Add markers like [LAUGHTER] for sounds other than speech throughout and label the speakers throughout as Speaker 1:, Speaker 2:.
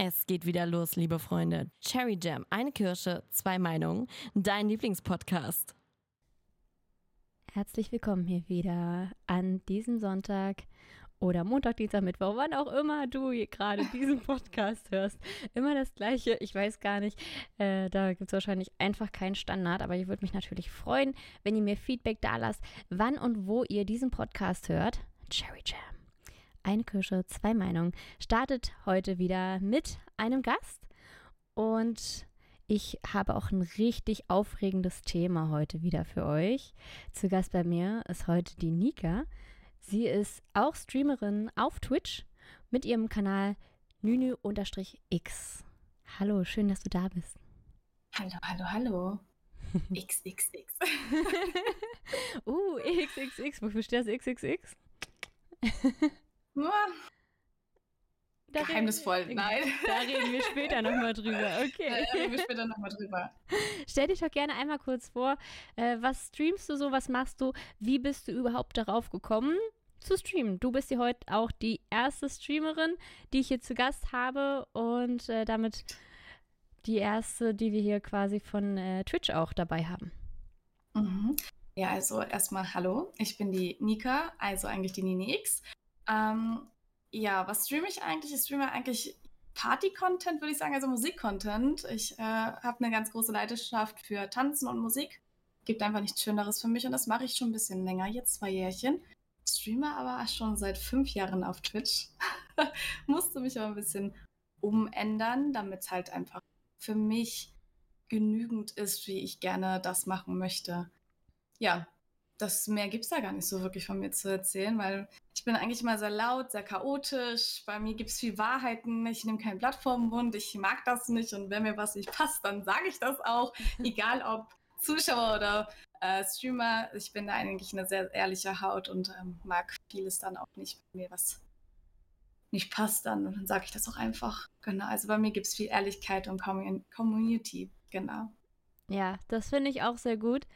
Speaker 1: Es geht wieder los, liebe Freunde. Cherry Jam, eine Kirsche, zwei Meinungen, dein Lieblingspodcast.
Speaker 2: Herzlich willkommen hier wieder an diesem Sonntag oder Montag, Dienstag, Mittwoch, wann auch immer du gerade diesen [LAUGHS] Podcast hörst. Immer das Gleiche. Ich weiß gar nicht. Äh, da gibt es wahrscheinlich einfach keinen Standard, aber ich würde mich natürlich freuen, wenn ihr mir Feedback da lasst, wann und wo ihr diesen Podcast hört. Cherry Jam. Eine Kirsche, zwei Meinungen. Startet heute wieder mit einem Gast und ich habe auch ein richtig aufregendes Thema heute wieder für euch. Zu Gast bei mir ist heute die Nika. Sie ist auch Streamerin auf Twitch mit ihrem Kanal Nünü-X. Hallo, schön, dass du da bist.
Speaker 3: Hallo, hallo, hallo. [LAUGHS] XXX. [LAUGHS]
Speaker 2: uh, XXX. Wofür steht das XXX? [LAUGHS]
Speaker 3: Da Geheimnisvoll,
Speaker 2: reden,
Speaker 3: nein.
Speaker 2: Da reden wir später nochmal drüber. [LAUGHS] Okay.
Speaker 3: Da reden wir später nochmal drüber.
Speaker 2: Stell dich doch gerne einmal kurz vor. Äh, was streamst du so? Was machst du? Wie bist du überhaupt darauf gekommen, zu streamen? Du bist ja heute auch die erste Streamerin, die ich hier zu Gast habe und äh, damit die erste, die wir hier quasi von äh, Twitch auch dabei haben.
Speaker 3: Mhm. Ja, also erstmal hallo. Ich bin die Nika, also eigentlich die Nini X. Ähm, ja, was streame ich eigentlich? Ich streame eigentlich Party-Content, würde ich sagen, also Musik-Content. Ich äh, habe eine ganz große Leidenschaft für Tanzen und Musik. Gibt einfach nichts Schöneres für mich und das mache ich schon ein bisschen länger, jetzt zwei Jährchen. Streame aber schon seit fünf Jahren auf Twitch. [LAUGHS] Musste mich aber ein bisschen umändern, damit es halt einfach für mich genügend ist, wie ich gerne das machen möchte. Ja, das mehr gibt es da gar nicht so wirklich von mir zu erzählen, weil ich bin eigentlich immer sehr laut, sehr chaotisch. Bei mir gibt es viel Wahrheiten. Ich nehme kein Blatt vor den Mund. Ich mag das nicht. Und wenn mir was nicht passt, dann sage ich das auch. [LAUGHS] Egal ob Zuschauer oder äh, Streamer. Ich bin da eigentlich eine sehr ehrliche Haut und ähm, mag vieles dann auch nicht, wenn mir was nicht passt, dann, dann sage ich das auch einfach. Genau. Also bei mir gibt es viel Ehrlichkeit und Community. Genau.
Speaker 2: Ja, das finde ich auch sehr gut.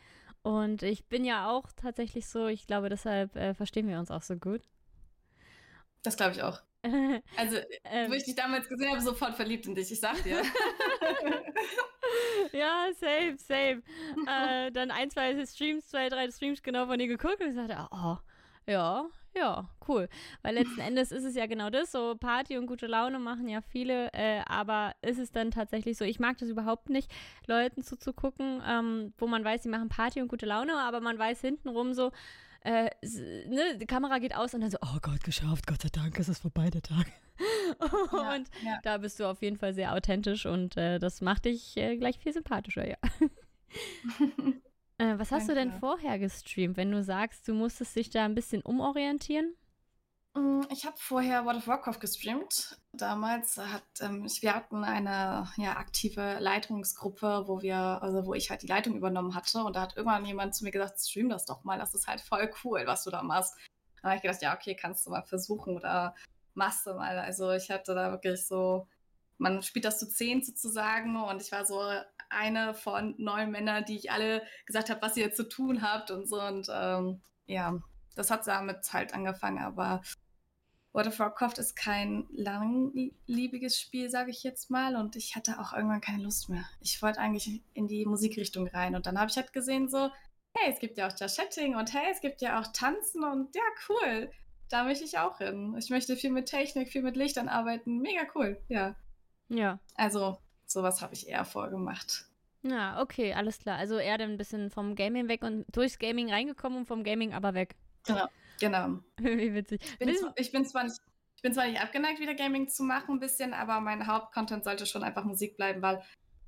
Speaker 2: Und ich bin ja auch tatsächlich so, ich glaube, deshalb äh, verstehen wir uns auch so gut.
Speaker 3: Das glaube ich auch. [LAUGHS] Also, ähm, wo ich dich damals gesehen habe, sofort verliebt in dich, ich sag dir. [LAUGHS]
Speaker 2: ja, same, same. [LAUGHS] äh, dann ein, zwei Streams, zwei, drei Streams genau von dir geguckt und ich sagte, oh, ja, ja, cool. Weil letzten [LAUGHS] Endes ist es ja genau das, so Party und gute Laune machen ja viele, äh, aber ist es dann tatsächlich so, ich mag das überhaupt nicht, Leuten zuzugucken, ähm, wo man weiß, sie machen Party und gute Laune, aber man weiß hintenrum so, äh, ne, die Kamera geht aus und dann so, oh Gott, geschafft, Gott sei Dank, es ist vorbei der Tag. [LAUGHS] Ja, und ja. da bist du auf jeden Fall sehr authentisch und äh, das macht dich äh, gleich viel sympathischer, ja. [LAUGHS] Äh, was hast Danke. du denn vorher gestreamt, wenn du sagst, du musstest dich da ein bisschen umorientieren?
Speaker 3: Mm, ich habe vorher World of Warcraft gestreamt. Damals hat ähm, wir hatten eine ja, aktive Leitungsgruppe, wo wir, also wo ich halt die Leitung übernommen hatte. Und da hat irgendwann jemand zu mir gesagt, stream das doch mal, das ist halt voll cool, was du da machst. Da habe ich gedacht, ja, okay, kannst du mal versuchen oder machst du mal. Also ich hatte da wirklich so, man spielt das zu zehn sozusagen und ich war so eine von neun Männern, die ich alle gesagt habe, was ihr jetzt zu tun habt und so. Und ähm, ja, das hat damit halt angefangen, aber World of Warcraft ist kein langliebiges Spiel, sage ich jetzt mal. Und ich hatte auch irgendwann keine Lust mehr. Ich wollte eigentlich in die Musikrichtung rein. Und dann habe ich halt gesehen, so, hey, es gibt ja auch das Chatting und hey, es gibt ja auch Tanzen und ja, cool. Da möchte ich auch hin. Ich möchte viel mit Technik, viel mit Lichtern arbeiten. Mega cool, ja.
Speaker 2: Ja.
Speaker 3: Also, sowas habe ich eher vorgemacht.
Speaker 2: Ja, okay, alles klar. Also eher dann ein bisschen vom Gaming weg und durchs Gaming reingekommen und vom Gaming aber weg.
Speaker 3: Genau, genau. [LAUGHS]
Speaker 2: Wie witzig.
Speaker 3: Ich bin, zwar, ich bin, zwar nicht, ich bin zwar nicht abgeneigt, wieder Gaming zu machen, ein bisschen, aber mein Hauptcontent sollte schon einfach Musik bleiben, weil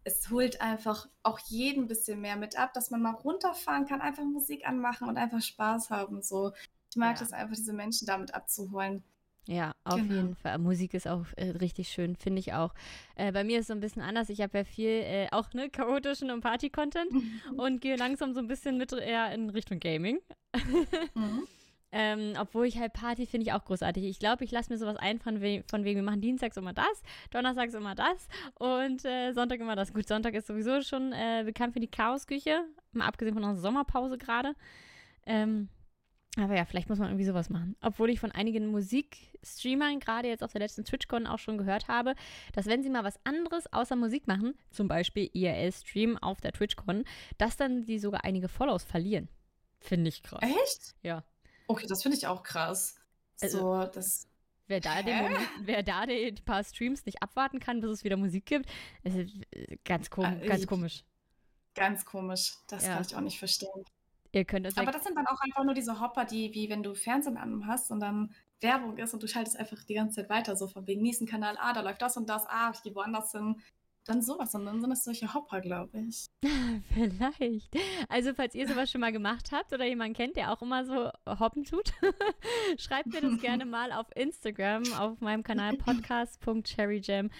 Speaker 3: es holt einfach auch jeden ein bisschen mehr mit ab, dass man mal runterfahren kann, einfach Musik anmachen und einfach Spaß haben. So. Ich mag ja. das einfach, diese Menschen damit abzuholen.
Speaker 2: Ja, auf genau. jeden Fall. Musik ist auch äh, richtig schön, finde ich auch. Äh, bei mir ist es so ein bisschen anders. Ich habe ja viel äh, auch ne, chaotischen und Party-Content [LAUGHS] und gehe langsam so ein bisschen mit eher in Richtung Gaming. mhm. [LAUGHS] ähm, obwohl ich halt Party finde ich auch großartig. Ich glaube, ich lasse mir sowas einfallen, von wegen, wir machen dienstags immer das, donnerstags immer das und äh, Sonntag immer das. Gut, Sonntag ist sowieso schon äh, bekannt für die Chaosküche, mal abgesehen von unserer Sommerpause gerade. Ähm, Aber ja, vielleicht muss man irgendwie sowas machen. Obwohl ich von einigen Musikstreamern gerade jetzt auf der letzten TwitchCon auch schon gehört habe, dass wenn sie mal was anderes außer Musik machen, zum Beispiel IRL-Stream auf der TwitchCon, dass dann die sogar einige Follows verlieren. Finde ich krass.
Speaker 3: Echt?
Speaker 2: Ja.
Speaker 3: Okay, das finde ich auch krass.
Speaker 2: Also,
Speaker 3: so, das.
Speaker 2: Wer da, den Moment, wer da die paar Streams nicht abwarten kann, bis es wieder Musik gibt, ist äh, ganz, kom
Speaker 3: Äh,
Speaker 2: ganz komisch.
Speaker 3: Ganz komisch. Das
Speaker 2: Ja.
Speaker 3: kann ich auch nicht verstehen.
Speaker 2: Ihr könnt es
Speaker 3: Aber das sind dann auch einfach nur diese Hopper, die, wie wenn du Fernsehen an hast und dann Werbung ist und du schaltest einfach die ganze Zeit weiter, so von wegen nächsten Kanal, ah, da läuft das und das, ah, ich gehe woanders hin. Dann sowas und dann sind es solche Hopper, glaube ich. [LAUGHS]
Speaker 2: Vielleicht. Also, falls ihr sowas schon mal gemacht habt oder jemanden kennt, der auch immer so hoppen tut, [LAUGHS] schreibt mir das gerne [LAUGHS] mal auf Instagram, auf meinem Kanal podcast.cherryjam.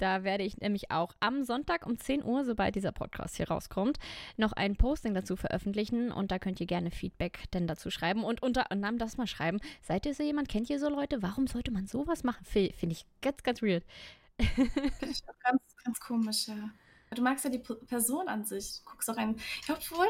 Speaker 2: Da werde ich nämlich auch am Sonntag um 10 Uhr, sobald dieser Podcast hier rauskommt, noch ein Posting dazu veröffentlichen und da könnt ihr gerne Feedback denn dazu schreiben und unter anderem das mal schreiben. Seid ihr so jemand? Kennt ihr so Leute? Warum sollte man sowas machen? Finde ich ganz, ganz weird. [LAUGHS]
Speaker 3: Finde ich auch ganz, ganz komisch, ja. Du magst ja die P- Person an sich. Du guckst auch ein. Obwohl,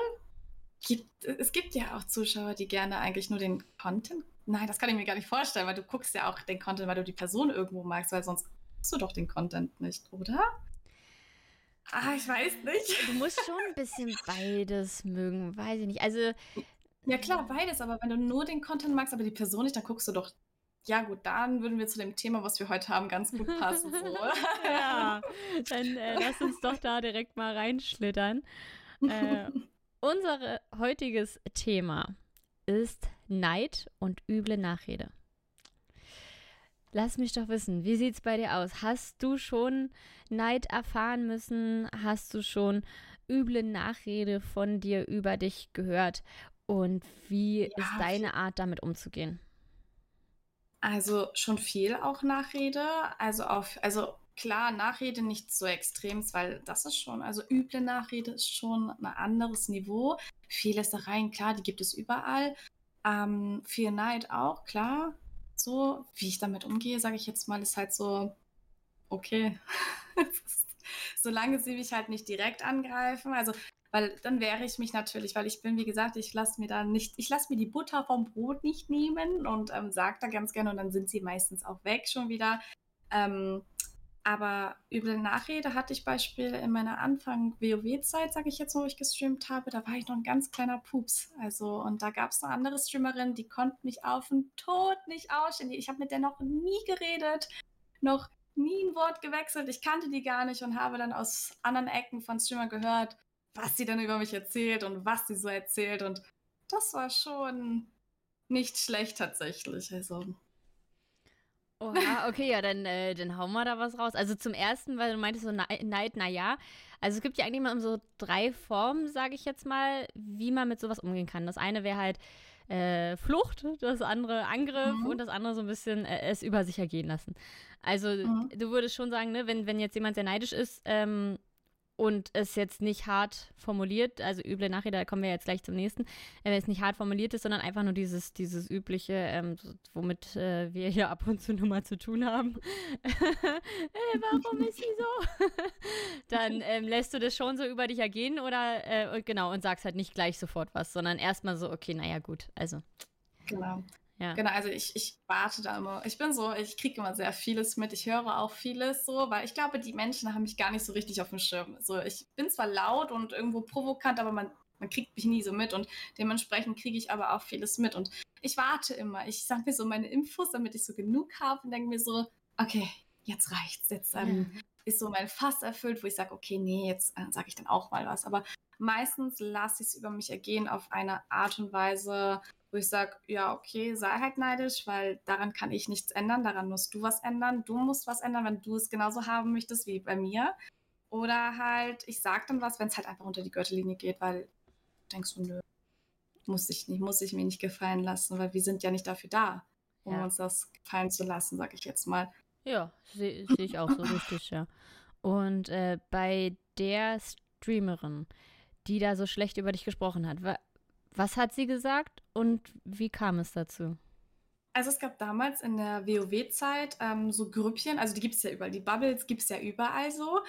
Speaker 3: gibt, es gibt ja auch Zuschauer, die gerne eigentlich nur den Content. Nein, das kann ich mir gar nicht vorstellen, weil du guckst ja auch den Content, weil du die Person irgendwo magst, weil sonst du doch den Content nicht, oder? Ah, ich weiß nicht.
Speaker 2: Du musst schon ein bisschen beides mögen, weiß ich nicht. Also,
Speaker 3: Ja, klar, beides, aber wenn du nur den Content magst, aber die Person nicht, dann guckst du doch. Ja, gut, dann würden wir zu dem Thema, was wir heute haben, ganz gut passen. So. [LAUGHS]
Speaker 2: ja, dann äh, lass uns doch da direkt mal reinschlittern. Äh, [LAUGHS] unser heutiges Thema ist Neid und üble Nachrede. Lass mich doch wissen, wie sieht's bei dir aus? Hast du schon Neid erfahren müssen? Hast du schon üble Nachrede von dir über dich gehört? Und wie
Speaker 3: Ja,
Speaker 2: ist deine Art, damit umzugehen?
Speaker 3: Also schon viel auch Nachrede. Also auf, also klar, Nachrede nicht so extrem, weil das ist schon, also üble Nachrede ist schon ein anderes Niveau. Viele rein, klar, die gibt es überall. Ähm, viel Neid auch, klar. So, wie ich damit umgehe, sage ich jetzt mal, ist halt so, okay. [LAUGHS] Solange sie mich halt nicht direkt angreifen, also weil dann wehre ich mich natürlich, weil ich bin, wie gesagt, ich lasse mir da nicht, ich lasse mir die Butter vom Brot nicht nehmen und ähm, sage da ganz gerne und dann sind sie meistens auch weg schon wieder. Ähm, aber üble Nachrede hatte ich Beispiel in meiner Anfang WoW-Zeit, sage ich jetzt, wo ich gestreamt habe, da war ich noch ein ganz kleiner Pups. Also, und da gab es eine andere Streamerin, die konnte mich auf den Tod nicht ausstehen. Ich habe mit der noch nie geredet, noch nie ein Wort gewechselt. Ich kannte die gar nicht und habe dann aus anderen Ecken von Streamern gehört, was sie dann über mich erzählt und was sie so erzählt. Und das war schon nicht schlecht tatsächlich. Also.
Speaker 2: Oha, okay, ja, dann, äh, dann hauen wir da was raus. Also zum ersten, weil du meintest so Nei- Neid, naja. Also es gibt ja eigentlich mal so drei Formen, sage ich jetzt mal, wie man mit sowas umgehen kann. Das eine wäre halt äh, Flucht, das andere Angriff
Speaker 3: Mhm.
Speaker 2: und das andere so ein bisschen äh, es über sich ergehen lassen. Also
Speaker 3: Mhm.
Speaker 2: du würdest schon sagen, ne, wenn, wenn jetzt jemand sehr neidisch ist ähm, und es jetzt nicht hart formuliert, also üble Nachrede, da kommen wir jetzt gleich zum nächsten, wenn es nicht hart formuliert ist, sondern einfach nur dieses, dieses übliche, ähm, womit äh, wir hier ab und zu nur mal zu tun haben. [LAUGHS] äh, warum ist sie so? [LAUGHS] Dann ähm, lässt du das schon so über dich ergehen oder äh, genau und sagst halt nicht gleich sofort was, sondern erstmal so, okay, naja, gut, also.
Speaker 3: Genau.
Speaker 2: Ja.
Speaker 3: Genau, also ich, ich warte da immer. Ich bin so, ich kriege immer sehr vieles mit. Ich höre auch vieles so, weil ich glaube, die Menschen haben mich gar nicht so richtig auf dem Schirm. So, ich bin zwar laut und irgendwo provokant, aber man, man kriegt mich nie so mit und dementsprechend kriege ich aber auch vieles mit. Und ich warte immer. Ich sage mir so meine Infos, damit ich so genug habe und denke mir so, okay, jetzt reicht's. Jetzt ähm, ist so mein Fass erfüllt, wo ich sage, okay, nee, jetzt äh, sage ich dann auch mal was. Aber meistens lasse ich es über mich ergehen auf eine Art und Weise, wo ich sage, ja, okay, sei halt neidisch, weil daran kann ich nichts ändern, daran musst du was ändern, du musst was ändern, wenn du es genauso haben möchtest wie bei mir. Oder halt, ich sage dann was, wenn es halt einfach unter die Gürtellinie geht, weil denkst du, nö, muss ich nicht, muss ich mir nicht gefallen lassen, weil wir sind ja nicht dafür da, um
Speaker 2: Ja.
Speaker 3: uns das gefallen zu lassen, sage ich jetzt mal.
Speaker 2: Ja, sehe seh ich auch so richtig, ja. Und äh, bei der Streamerin, die da so schlecht über dich gesprochen hat, was hat sie gesagt und wie kam es dazu?
Speaker 3: Also es gab damals in der WoW-Zeit ähm, so Grüppchen, also die gibt es ja überall, die Bubbles gibt es ja überall so.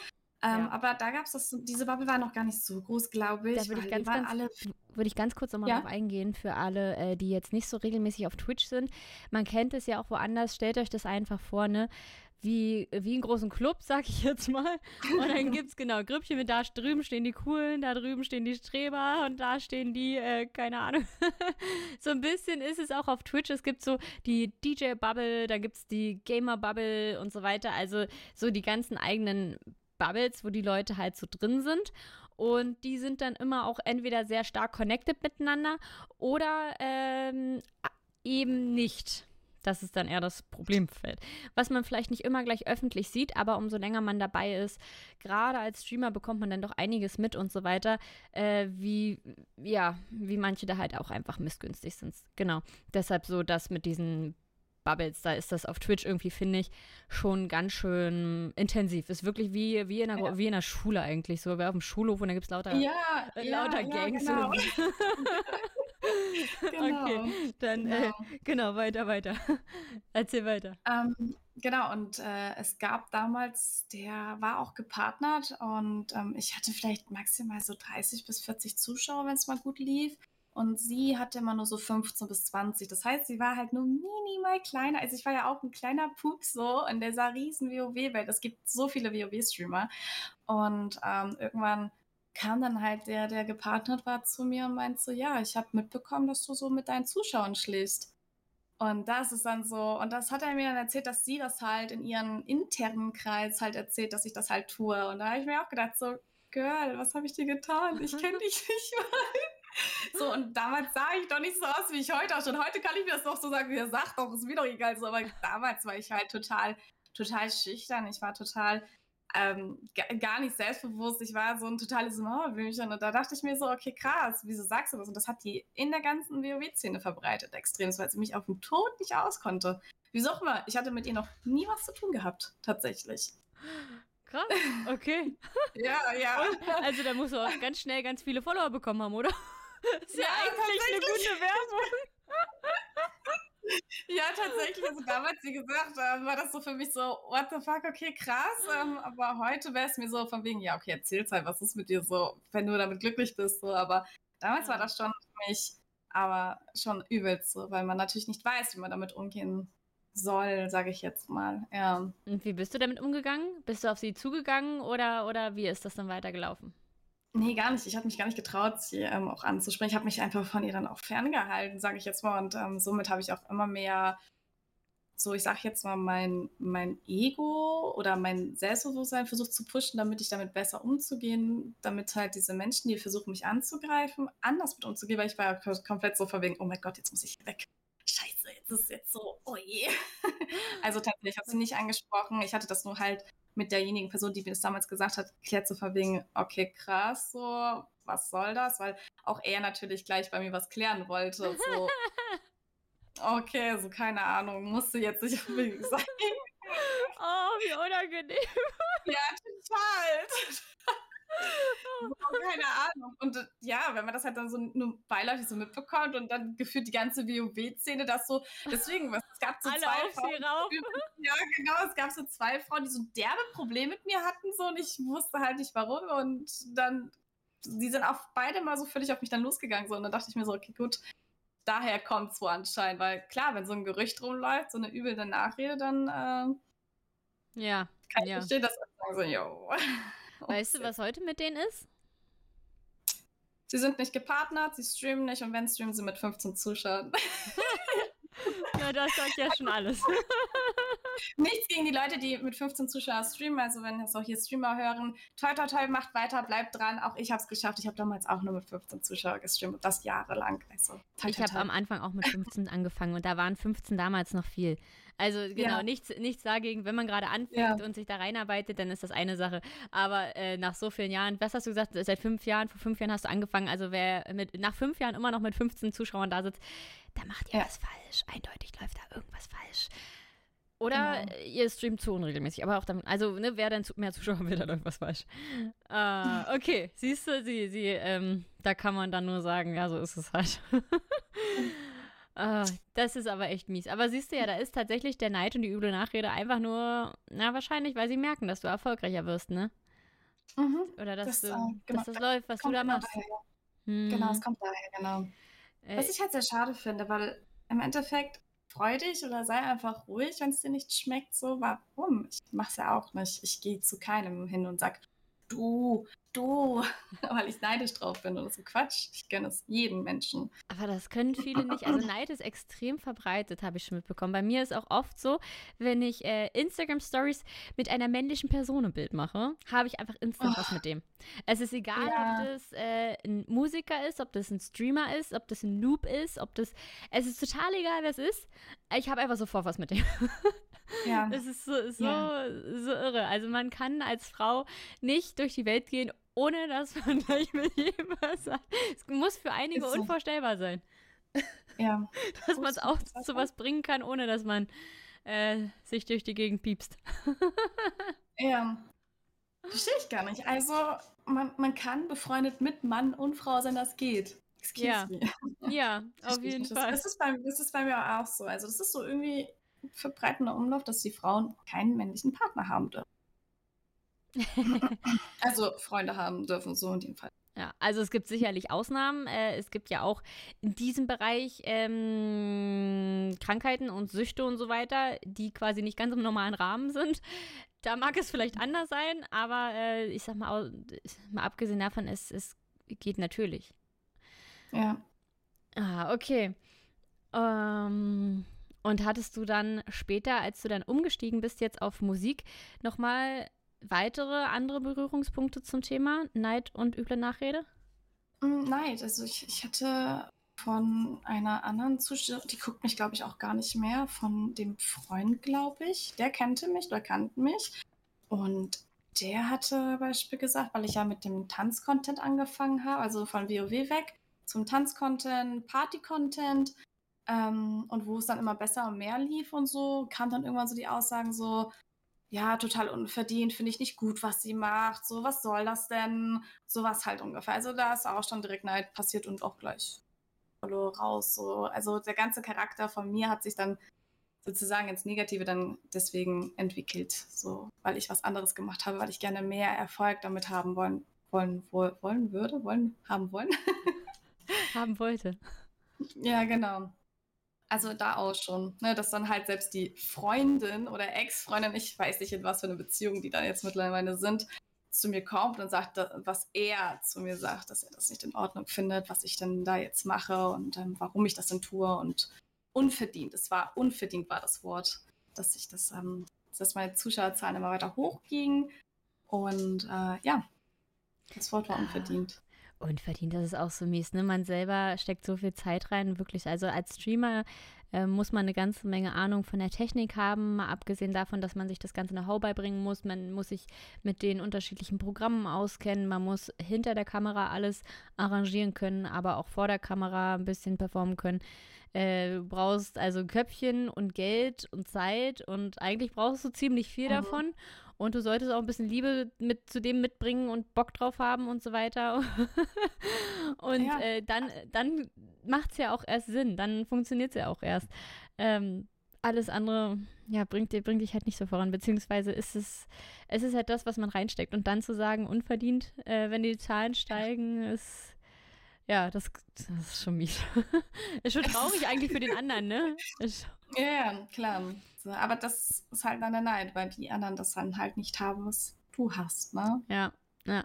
Speaker 3: Ähm, ja. Aber da gab es das, diese Bubble war noch gar nicht so groß, glaube ich.
Speaker 2: Da würde ich ganz, ganz, alle... würde ich ganz kurz nochmal ja? drauf eingehen für alle, äh, die jetzt nicht so regelmäßig auf Twitch sind. Man kennt es ja auch woanders. Stellt euch das einfach vor, ne? Wie, wie einen großen Club, [LAUGHS] sag ich jetzt mal. Und dann [LAUGHS] gibt es genau Grüppchen mit da drüben stehen die Coolen, da drüben stehen die Streber und da stehen die, äh, keine Ahnung. [LAUGHS] so ein bisschen ist es auch auf Twitch. Es gibt so die DJ-Bubble, da gibt es die Gamer-Bubble und so weiter. Also so die ganzen eigenen Bubbles, wo die Leute halt so drin sind. Und die sind dann immer auch entweder sehr stark connected miteinander oder ähm, eben nicht. Das ist dann eher das Problemfeld. Was man vielleicht nicht immer gleich öffentlich sieht, aber umso länger man dabei ist, gerade als Streamer bekommt man dann doch einiges mit und so weiter, äh, wie, ja, wie manche da halt auch einfach missgünstig sind. Genau. Deshalb so das mit diesen Bubbles, da ist das auf Twitch irgendwie, finde ich, schon ganz schön intensiv. Ist wirklich wie, wie, in, einer, ja. wie in einer Schule eigentlich. So, wer auf dem Schulhof und da gibt es lauter,
Speaker 3: ja,
Speaker 2: äh, lauter
Speaker 3: ja,
Speaker 2: Gangs.
Speaker 3: Genau. [LAUGHS] [LAUGHS]
Speaker 2: genau. Okay, dann genau. Äh, genau, weiter, weiter. [LAUGHS] Erzähl weiter.
Speaker 3: Ähm, genau, und äh, es gab damals, der war auch gepartnert und ähm, ich hatte vielleicht maximal so 30 bis 40 Zuschauer, wenn es mal gut lief. Und sie hatte immer nur so 15 bis 20. Das heißt, sie war halt nur minimal kleiner. Also ich war ja auch ein kleiner Pups so in dieser riesen WoW-Welt. Es gibt so viele WoW-Streamer. Und ähm, irgendwann kam dann halt der, der gepartnert war, zu mir und meinte so, ja, ich habe mitbekommen, dass du so mit deinen Zuschauern schläfst. Und das ist dann so, und das hat er mir dann erzählt, dass sie das halt in ihren internen Kreis halt erzählt, dass ich das halt tue. Und da habe ich mir auch gedacht, so, Girl, was habe ich dir getan? Ich kenne dich nicht mal. [LAUGHS] So, und damals sah ich doch nicht so aus, wie ich heute auch schon. Heute kann ich mir das doch so sagen, wie er sagt, doch, ist mir doch egal. So, aber damals war ich halt total, total schüchtern. Ich war total ähm, gar nicht selbstbewusst. Ich war so ein totales Mauerblümchen. Und da dachte ich mir so, okay, krass, wieso sagst du das? Und das hat die in der ganzen WoW-Szene verbreitet, extrem, weil sie mich auf dem Tod nicht auskonnte. Wieso auch immer, ich hatte mit ihr noch nie was zu tun gehabt, tatsächlich.
Speaker 2: Krass, okay. [LAUGHS]
Speaker 3: ja, ja.
Speaker 2: Und, also da musst du auch ganz schnell ganz viele Follower bekommen haben, oder? Ist ja, ja eigentlich eine gute Werbung.
Speaker 3: ja, tatsächlich. Also damals, wie gesagt, äh, war das so für mich so, what the fuck, okay, krass. Ähm, aber heute wäre es mir so von wegen, ja, okay, erzähl's halt, was ist mit dir so, wenn du damit glücklich bist. So. Aber damals war das schon für mich aber schon übelst so, weil man natürlich nicht weiß, wie man damit umgehen soll, sage ich jetzt mal. Ja.
Speaker 2: Und wie bist du damit umgegangen? Bist du auf sie zugegangen oder, oder wie ist das dann weitergelaufen?
Speaker 3: Nee, gar nicht. Ich habe mich gar nicht getraut, sie ähm, auch anzusprechen. Ich habe mich einfach von ihr dann auch ferngehalten, sage ich jetzt mal. Und ähm, somit habe ich auch immer mehr, so ich sage jetzt mal, mein, mein Ego oder mein Selbstbewusstsein versucht zu pushen, damit ich damit besser umzugehen, damit halt diese Menschen, die versuchen, mich anzugreifen, anders mit umzugehen, weil ich war ja komplett so verwegen, oh mein Gott, jetzt muss ich weg. Scheiße, jetzt ist es jetzt so, oh je. [LAUGHS] also tatsächlich, ich habe sie nicht angesprochen. Ich hatte das nur halt mit derjenigen Person, die mir das damals gesagt hat, klärt zu verwegen, okay, krass, so, was soll das? Weil auch er natürlich gleich bei mir was klären wollte. So, [LAUGHS] okay, so keine Ahnung, musste jetzt nicht unbedingt sein. [LAUGHS]
Speaker 2: Oh, wie unangenehm.
Speaker 3: Ja, total. [LAUGHS] keine Ahnung. Und äh, ja, wenn man das halt dann so nur beiläufig so mitbekommt und dann gefühlt die ganze WoW-Szene, das so, deswegen, es gab so
Speaker 2: Alle
Speaker 3: zwei
Speaker 2: Frauen, rauf.
Speaker 3: ja genau, es gab so zwei Frauen, die so derbe Probleme mit mir hatten so und ich wusste halt nicht warum und dann, die sind auch beide mal so völlig auf mich dann losgegangen so und dann dachte ich mir so, okay, gut, daher kommt es wohl anscheinend, weil klar, wenn so ein Gerücht rumläuft, so eine üble Nachrede, dann äh,
Speaker 2: ja,
Speaker 3: kann ich
Speaker 2: ja.
Speaker 3: verstehen, dass man so, yo. [LAUGHS]
Speaker 2: Weißt du, was heute mit denen ist?
Speaker 3: Sie sind nicht gepartnert, sie streamen nicht und wenn streamen sie mit 15 Zuschauern. [LAUGHS]
Speaker 2: ja, das sagt ja schon alles. [LAUGHS]
Speaker 3: Nichts gegen die Leute, die mit 15 Zuschauern streamen. Also wenn jetzt auch hier Streamer hören, toll, toll, toll, macht weiter, bleibt dran. Auch ich habe es geschafft. Ich habe damals auch nur mit 15 Zuschauern gestreamt und das jahrelang. Also,
Speaker 2: toll, ich habe am Anfang auch mit 15 angefangen und da waren 15 damals noch viel. Also genau, ja. nichts, nichts dagegen, wenn man gerade anfängt ja. und sich da reinarbeitet, dann ist das eine Sache. Aber äh, nach so vielen Jahren, was hast du gesagt, seit fünf Jahren, vor fünf Jahren hast du angefangen, also wer mit, nach fünf Jahren immer noch mit 15 Zuschauern da sitzt, da macht ihr ja. was falsch. Eindeutig läuft da irgendwas falsch. Oder genau. ihr streamt zu unregelmäßig. Aber auch dann, also, ne, wer dann mehr Zuschauer will, da läuft was falsch. Äh, [LAUGHS] okay, siehst du, sie, sie, ähm, da kann man dann nur sagen, ja, so ist es halt. Uh, das ist aber echt mies. Aber siehst du ja, da ist tatsächlich der Neid und die üble Nachrede einfach nur, na, wahrscheinlich, weil sie merken, dass du erfolgreicher wirst, ne? Mhm. Oder dass, das, du, äh, genau, dass das läuft, was du da machst.
Speaker 3: Hm. Genau, es kommt daher, genau. Äh, was ich halt sehr schade finde, weil im Endeffekt freu dich oder sei einfach ruhig, wenn es dir nicht schmeckt. So, warum? Ich mache es ja auch nicht. Ich gehe zu keinem hin und sag, du, du, [LAUGHS] weil ich neidisch drauf bin oder so Quatsch. Ich gönne es jedem Menschen.
Speaker 2: Aber das können viele nicht. Also Neid ist extrem verbreitet, habe ich schon mitbekommen. Bei mir ist auch oft so, wenn ich äh, Instagram-Stories mit einer männlichen Person ein Bild mache, habe ich einfach instant oh. was mit dem. Es ist egal, ja. ob das äh, ein Musiker ist, ob das ein Streamer ist, ob das ein Noob ist, ob das. Es ist total egal, wer es ist. Ich habe einfach sofort was mit dem. [LAUGHS] Ja. Das ist so, so, ja. so irre. Also man kann als Frau nicht durch die Welt gehen, ohne dass man [LAUGHS] gleich mit jedem was sagt. Es muss für einige so. unvorstellbar sein. Ja. [LAUGHS] dass man es auch zu was bringen kann, ohne dass man äh, sich durch die Gegend piepst. [LAUGHS]
Speaker 3: ja. Verstehe ich gar nicht. Also, man, man kann befreundet mit Mann und Frau sein, das geht.
Speaker 2: Excuse ja. me. Ja, auf jeden Fall.
Speaker 3: Das ist, bei, das ist bei mir auch so. Also, das ist so irgendwie verbreitender Umlauf, dass die Frauen keinen männlichen Partner haben dürfen. [LAUGHS] also Freunde haben dürfen, so in dem Fall.
Speaker 2: Ja, also es gibt sicherlich Ausnahmen. Äh, es gibt ja auch in diesem Bereich ähm, Krankheiten und Süchte und so weiter, die quasi nicht ganz im normalen Rahmen sind. Da mag es vielleicht anders sein, aber äh, ich sag mal, mal abgesehen davon, es, es geht natürlich.
Speaker 3: Ja.
Speaker 2: Ah, okay. Ähm, und hattest du dann später, als du dann umgestiegen bist jetzt auf Musik, nochmal weitere andere Berührungspunkte zum Thema Neid und üble Nachrede?
Speaker 3: Mm, Neid, also ich, ich hatte von einer anderen Zuschauerin, die guckt mich, glaube ich, auch gar nicht mehr, von dem Freund, glaube ich. Der kannte mich oder kannte mich. Und der hatte Beispiel gesagt, weil ich ja mit dem Tanzcontent angefangen habe, also von WoW weg, zum Tanzcontent, Party-Content ähm, und wo es dann immer besser und mehr lief und so, kam dann irgendwann so die Aussagen so, ja, total unverdient, finde ich nicht gut, was sie macht, so, was soll das denn? Sowas halt ungefähr. Also da ist auch schon direkt Neid passiert und auch gleich raus, so. Also der ganze Charakter von mir hat sich dann sozusagen ins Negative dann deswegen entwickelt, so, weil ich was anderes gemacht habe, weil ich gerne mehr Erfolg damit haben wollen, wollen, wollen würde, wollen, haben wollen.
Speaker 2: haben wollte.
Speaker 3: Ja, genau. Also da auch schon, ne, dass dann halt selbst die Freundin oder Ex-Freundin, ich weiß nicht, in was für eine Beziehung die da jetzt mittlerweile sind, zu mir kommt und sagt, was er zu mir sagt, dass er das nicht in Ordnung findet, was ich denn da jetzt mache und ähm, warum ich das denn tue und unverdient. Es war unverdient war das Wort, dass ich das, ähm, dass meine Zuschauerzahlen immer weiter hochgingen und äh, ja, das Wort war ah. Unverdient.
Speaker 2: Unverdient, das ist auch so mies, ne? Man selber steckt so viel Zeit rein, wirklich. Also als Streamer äh, muss man eine ganze Menge Ahnung von der Technik haben, mal abgesehen davon, dass man sich das ganze Know-how beibringen muss. Man muss sich mit den unterschiedlichen Programmen auskennen, man muss hinter der Kamera alles arrangieren können, aber auch vor der Kamera ein bisschen performen können. Äh, du brauchst also Köpfchen und Geld und Zeit und eigentlich brauchst du ziemlich viel mhm. davon. Und du solltest auch ein bisschen Liebe mit zu dem mitbringen und Bock drauf haben und so weiter. [LAUGHS] und ja. äh, dann, dann macht es ja auch erst Sinn. Dann funktioniert es ja auch erst. Ähm, alles andere, ja, bringt, bringt dich halt nicht so voran. Beziehungsweise ist es, es ist halt das, was man reinsteckt. Und dann zu sagen, unverdient, äh, wenn die Zahlen steigen, ist, ja, das, das ist schon mies. [LAUGHS] ist schon traurig eigentlich für den anderen, ne? [LAUGHS]
Speaker 3: Ist, ja, klar. So, aber das ist halt dann der Neid, weil die anderen das dann halt nicht haben, was du hast, ne?
Speaker 2: Ja, ja.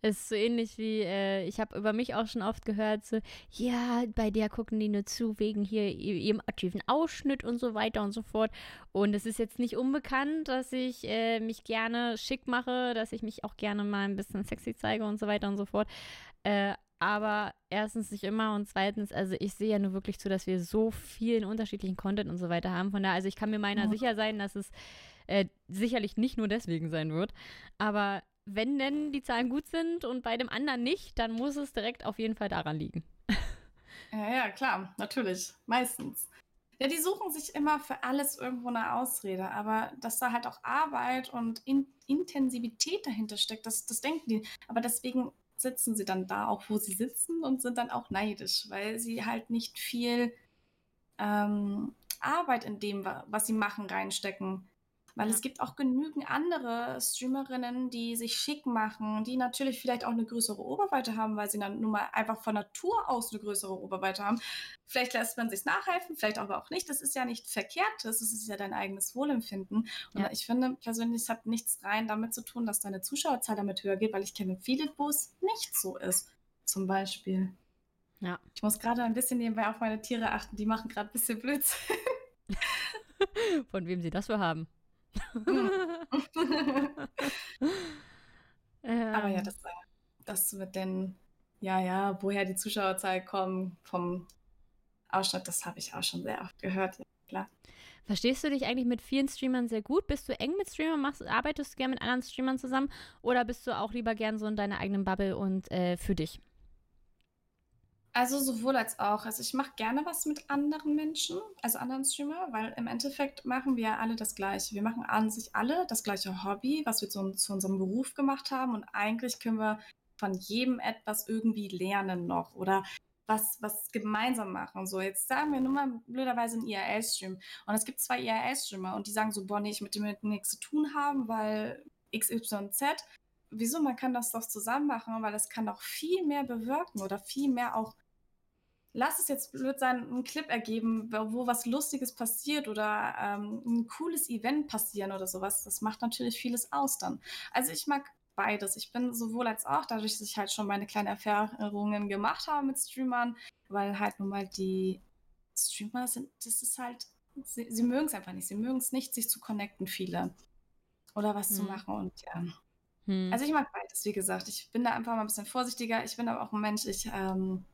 Speaker 2: ist so ähnlich wie, äh, ich habe über mich auch schon oft gehört, so, ja, bei der gucken die nur zu wegen hier ihrem aktiven Ausschnitt und so weiter und so fort. Und es ist jetzt nicht unbekannt, dass ich äh, mich gerne schick mache, dass ich mich auch gerne mal ein bisschen sexy zeige und so weiter und so fort. Äh, aber erstens nicht immer und zweitens, also ich sehe ja nur wirklich zu, dass wir so vielen unterschiedlichen Content und so weiter haben. Von daher, also ich kann mir meiner oh. sicher sein, dass es äh, sicherlich nicht nur deswegen sein wird. Aber wenn denn die Zahlen gut sind und bei dem anderen nicht, dann muss es direkt auf jeden Fall daran liegen. [LAUGHS]
Speaker 3: Ja, ja, klar, natürlich. Meistens. Ja, die suchen sich immer für alles irgendwo eine Ausrede, aber dass da halt auch Arbeit und In Intensivität dahinter steckt, das, das denken die. Aber deswegen sitzen sie dann da auch, wo sie sitzen und sind dann auch neidisch, weil sie halt nicht viel ähm, Arbeit in dem, was sie machen, reinstecken. Weil ja. es gibt auch genügend andere Streamerinnen, die sich schick machen, die natürlich vielleicht auch eine größere Oberweite haben, weil sie dann nun mal einfach von Natur aus eine größere Oberweite haben. Vielleicht lässt man sich nachhelfen, vielleicht aber auch nicht. Das ist ja nicht verkehrt, das ist ja dein eigenes Wohlempfinden. Und ja. ich finde persönlich, es hat nichts rein damit zu tun, dass deine Zuschauerzahl damit höher geht, weil ich kenne viele, wo es nicht so ist. Zum Beispiel. Ja. Ich muss gerade ein bisschen nebenbei auf meine Tiere achten, die machen gerade ein bisschen Blödsinn. [LAUGHS]
Speaker 2: Von wem sie das für haben.
Speaker 3: Aber ja, das, das mit den, ja, ja, woher die Zuschauerzahl kommen, vom Ausschnitt, das habe ich auch schon sehr oft gehört, ja, klar.
Speaker 2: Verstehst du dich eigentlich mit vielen Streamern sehr gut? Bist du eng mit Streamern? Machst, arbeitest du gerne mit anderen Streamern zusammen? Oder bist du auch lieber gern so in deiner eigenen Bubble und äh, für dich?
Speaker 3: Also sowohl als auch. Also ich mache gerne was mit anderen Menschen, also anderen Streamer, weil im Endeffekt machen wir alle das Gleiche. Wir machen an sich alle das gleiche Hobby, was wir zu, zu unserem Beruf gemacht haben. Und eigentlich können wir von jedem etwas irgendwie lernen noch oder was, was gemeinsam machen. So, jetzt sagen wir nur mal blöderweise ein IRL-Stream. Und es gibt zwei IRL-Streamer und die sagen so, boah, nee, ich mit dem nichts zu tun haben, weil XYZ wieso, man kann das doch zusammen machen, weil es kann doch viel mehr bewirken oder viel mehr auch lass es jetzt blöd sein, einen Clip ergeben, wo was Lustiges passiert oder ähm, ein cooles Event passieren oder sowas. Das macht natürlich vieles aus dann. Also ich mag beides. Ich bin sowohl als auch, dadurch, dass ich halt schon meine kleinen Erfahrungen gemacht habe mit Streamern, weil halt nun mal die Streamer sind, das ist halt, sie, sie mögen es einfach nicht. Sie mögen es nicht, sich zu connecten, viele. Oder was hm. zu machen und ja. Hm. Also ich mag beides, wie gesagt. Ich bin da einfach mal ein bisschen vorsichtiger. Ich bin aber auch ein Mensch, ich ähm,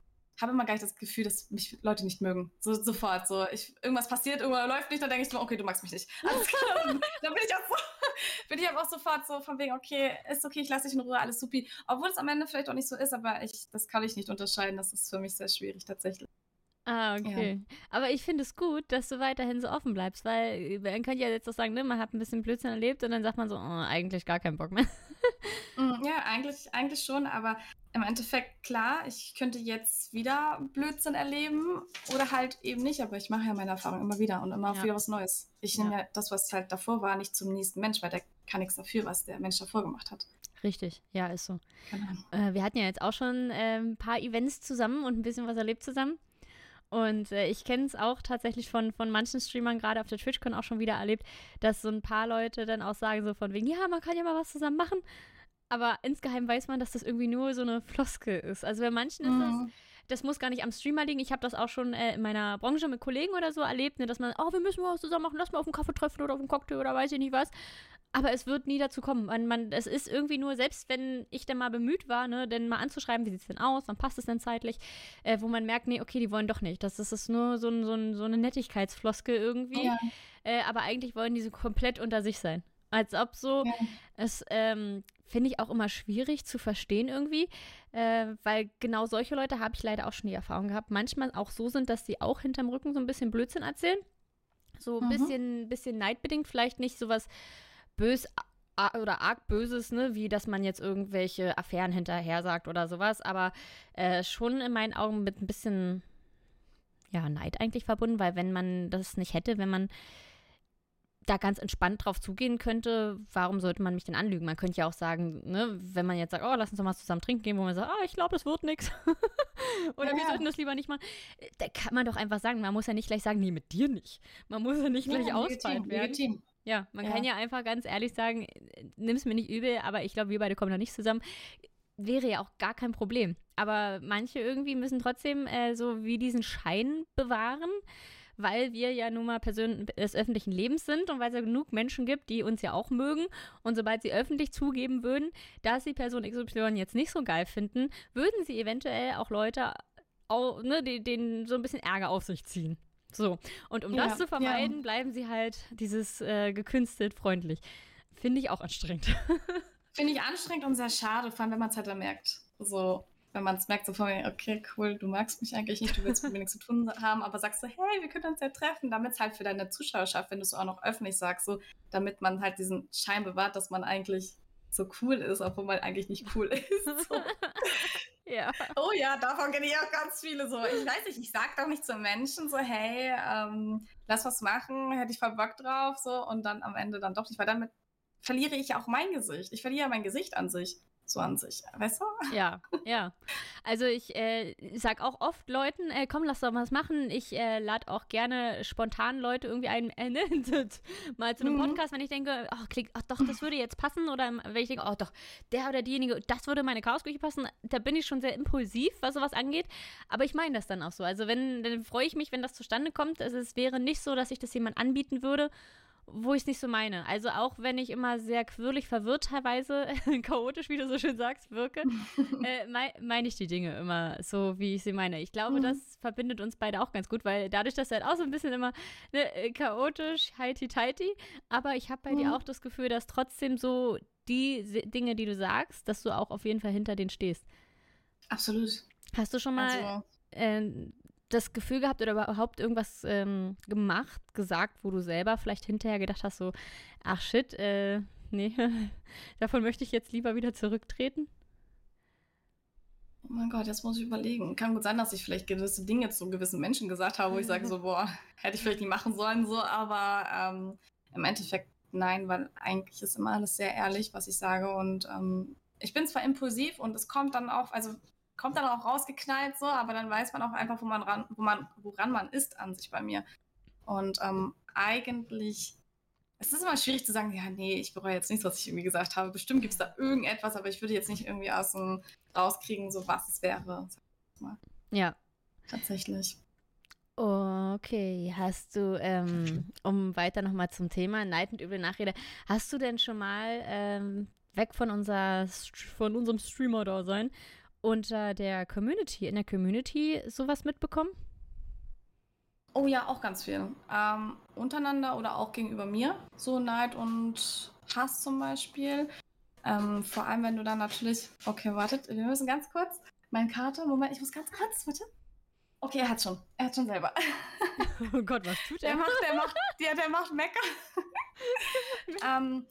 Speaker 3: habe immer gar nicht das Gefühl, dass mich Leute nicht mögen. So, sofort. So, ich, irgendwas passiert, irgendwas läuft nicht, dann denke ich so, okay, du magst mich nicht. [LAUGHS] Alles klar. dann bin ich auch so, [LAUGHS] bin ich aber auch sofort so von wegen, okay, ist okay, ich lasse dich in Ruhe, alles supi. Obwohl es am Ende vielleicht auch nicht so ist, aber ich, das kann ich nicht unterscheiden. Das ist für mich sehr schwierig tatsächlich.
Speaker 2: Ah, okay. Ja. Aber ich finde es gut, dass du weiterhin so offen bleibst, weil man kann ja jetzt auch sagen, ne, man hat ein bisschen Blödsinn erlebt und dann sagt man so, oh, eigentlich gar keinen Bock mehr.
Speaker 3: Mm, ja, eigentlich, eigentlich schon, aber im Endeffekt, klar, ich könnte jetzt wieder Blödsinn erleben oder halt eben nicht, aber ich mache ja meine Erfahrung immer wieder und immer ja. wieder was Neues. Ich nehme ja das, was halt davor war, nicht zum nächsten Mensch, weil der kann nichts dafür, was der Mensch davor gemacht hat.
Speaker 2: Richtig, ja, ist so. Genau. Äh, wir hatten ja jetzt auch schon äh, ein paar Events zusammen und ein bisschen was erlebt zusammen. Und äh, ich kenne es auch tatsächlich von, von manchen Streamern, gerade auf der TwitchCon auch schon wieder erlebt, dass so ein paar Leute dann auch sagen, so von wegen, ja, man kann ja mal was zusammen machen. Aber insgeheim weiß man, dass das irgendwie nur so eine Floskel ist. Also bei manchen mhm. ist das, das muss gar nicht am Streamer liegen. Ich habe das auch schon äh, in meiner Branche mit Kollegen oder so erlebt, ne, dass man, oh, wir müssen was zusammen machen, lass mal auf einen Kaffee treffen oder auf einen Cocktail oder weiß ich nicht was. Aber es wird nie dazu kommen. Man, man, es ist irgendwie nur, selbst wenn ich dann mal bemüht war, ne, denn mal anzuschreiben, wie sieht es denn aus, wann passt es denn zeitlich, äh, wo man merkt, nee, okay, die wollen doch nicht. Das, das ist nur so, ein, so, ein, so eine Nettigkeitsfloskel irgendwie. Ja. Äh, aber eigentlich wollen die so komplett unter sich sein. Als ob so, ja. es ähm, finde ich auch immer schwierig zu verstehen irgendwie, äh, weil genau solche Leute habe ich leider auch schon die Erfahrung gehabt, manchmal auch so sind, dass sie auch hinterm Rücken so ein bisschen Blödsinn erzählen. So ein mhm. bisschen, bisschen neidbedingt, vielleicht nicht sowas bös oder arg Böses, ne, wie dass man jetzt irgendwelche Affären hinterher sagt oder sowas, aber äh, schon in meinen Augen mit ein bisschen ja, Neid eigentlich verbunden, weil wenn man das nicht hätte, wenn man da ganz entspannt drauf zugehen könnte, warum sollte man mich denn anlügen? Man könnte ja auch sagen, ne, wenn man jetzt sagt, oh, lass uns doch mal zusammen trinken gehen, wo man sagt, ah, ich glaube, es wird nichts. [LAUGHS] Oder ja. wir sollten das lieber nicht machen. Da kann man doch einfach sagen, man muss ja nicht gleich sagen, nee, mit dir nicht. Man muss ja nicht gleich ja, ausfallen werden. Legitim. Ja, man ja. kann ja einfach ganz ehrlich sagen, nimm es mir nicht übel, aber ich glaube, wir beide kommen da nicht zusammen. Wäre ja auch gar kein Problem. Aber manche irgendwie müssen trotzdem äh, so wie diesen Schein bewahren, weil wir ja nun mal Personen des öffentlichen Lebens sind und weil es ja genug Menschen gibt, die uns ja auch mögen. Und sobald sie öffentlich zugeben würden, dass sie Person XY jetzt nicht so geil finden, würden sie eventuell auch Leute, auch, ne, denen so ein bisschen Ärger auf sich ziehen. So, und um ja, das zu vermeiden, ja. bleiben sie halt dieses äh, gekünstelt freundlich. Finde ich auch anstrengend. [LAUGHS]
Speaker 3: Finde ich anstrengend und sehr schade, vor allem wenn man es halt dann merkt. So, wenn man es merkt, so von mir, okay, cool, du magst mich eigentlich nicht, du willst mit mir nichts zu tun haben, aber sagst so, hey, wir können uns ja treffen, damit es halt für deine Zuschauerschaft, wenn du es auch noch öffentlich sagst, so, damit man halt diesen Schein bewahrt, dass man eigentlich so cool ist, obwohl man eigentlich nicht cool ist. So. [LAUGHS]
Speaker 2: Ja.
Speaker 3: Oh ja, davon kenne ich auch ganz viele so. Ich weiß nicht, ich sag doch nicht zu Menschen so, hey, ähm, lass was machen, hätte ich voll Bock drauf, so und dann am Ende dann doch nicht, weil damit verliere ich auch mein Gesicht. Ich verliere mein Gesicht an sich so an sich, weißt du?
Speaker 2: Ja, ja. Also ich äh, sag auch oft Leuten, äh, komm, lass doch mal was machen. Ich äh, lade auch gerne spontan Leute irgendwie ein, äh, ne, [LAUGHS] mal zu einem mhm. Podcast, wenn ich denke, ach, klick, ach doch, das würde jetzt passen. Oder wenn ich denke, oh doch, der oder diejenige, das würde meine Chaosküche passen. Da bin ich schon sehr impulsiv, was sowas angeht. Aber ich meine das dann auch so. Also wenn, dann freue ich mich, wenn das zustande kommt. Also es wäre nicht so, dass ich das jemand anbieten würde wo ich es nicht so meine. Also auch wenn ich immer sehr quirlig, verwirrt teilweise, [LAUGHS] chaotisch, wie du so schön sagst, wirke, [LAUGHS] äh, meine mein ich die Dinge immer so, wie ich sie meine. Ich glaube, mhm. das verbindet uns beide auch ganz gut, weil dadurch, dass du halt auch so ein bisschen immer ne, äh, chaotisch, heiti-teiti, aber ich habe bei mhm. dir auch das Gefühl, dass trotzdem so die Dinge, die du sagst, dass du auch auf jeden Fall hinter denen stehst.
Speaker 3: Absolut.
Speaker 2: Hast du schon mal also, äh, das Gefühl gehabt oder überhaupt irgendwas ähm, gemacht, gesagt, wo du selber vielleicht hinterher gedacht hast, so, ach shit, äh, nee, [LAUGHS] davon möchte ich jetzt lieber wieder zurücktreten?
Speaker 3: Oh mein Gott, jetzt muss ich überlegen. Kann gut sein, dass ich vielleicht gewisse Dinge zu gewissen Menschen gesagt habe, wo ich sage so, [LAUGHS] boah, hätte ich vielleicht nicht machen sollen, so, aber ähm, im Endeffekt nein, weil eigentlich ist immer alles sehr ehrlich, was ich sage und ähm, ich bin zwar impulsiv und es kommt dann auch, also kommt dann auch rausgeknallt so, aber dann weiß man auch einfach, wo man ran, wo man, woran man ist an sich bei mir. Und ähm, eigentlich, es ist immer schwierig zu sagen, ja, nee, ich bereue jetzt nichts, was ich irgendwie gesagt habe. Bestimmt gibt es da irgendetwas, aber ich würde jetzt nicht irgendwie aus dem rauskriegen, so was es wäre.
Speaker 2: Ja.
Speaker 3: Tatsächlich.
Speaker 2: Okay, hast du, ähm, um weiter nochmal zum Thema Neid und üble Nachrede, hast du denn schon mal ähm, weg von, unser, von unserem Streamer-Dasein unter der Community, in der Community sowas mitbekommen?
Speaker 3: Oh ja, auch ganz viel. Ähm, untereinander oder auch gegenüber mir. So Neid und Hass zum Beispiel. Ähm, vor allem, wenn du dann natürlich. Okay, wartet, wir müssen ganz kurz. Meine Karte, Moment, ich muss ganz kurz, warte. Okay, er hat schon. Er hat schon selber. [LAUGHS]
Speaker 2: Oh Gott, was tut er?
Speaker 3: Der macht, der macht, der, der macht Mecker. [LAUGHS] ähm,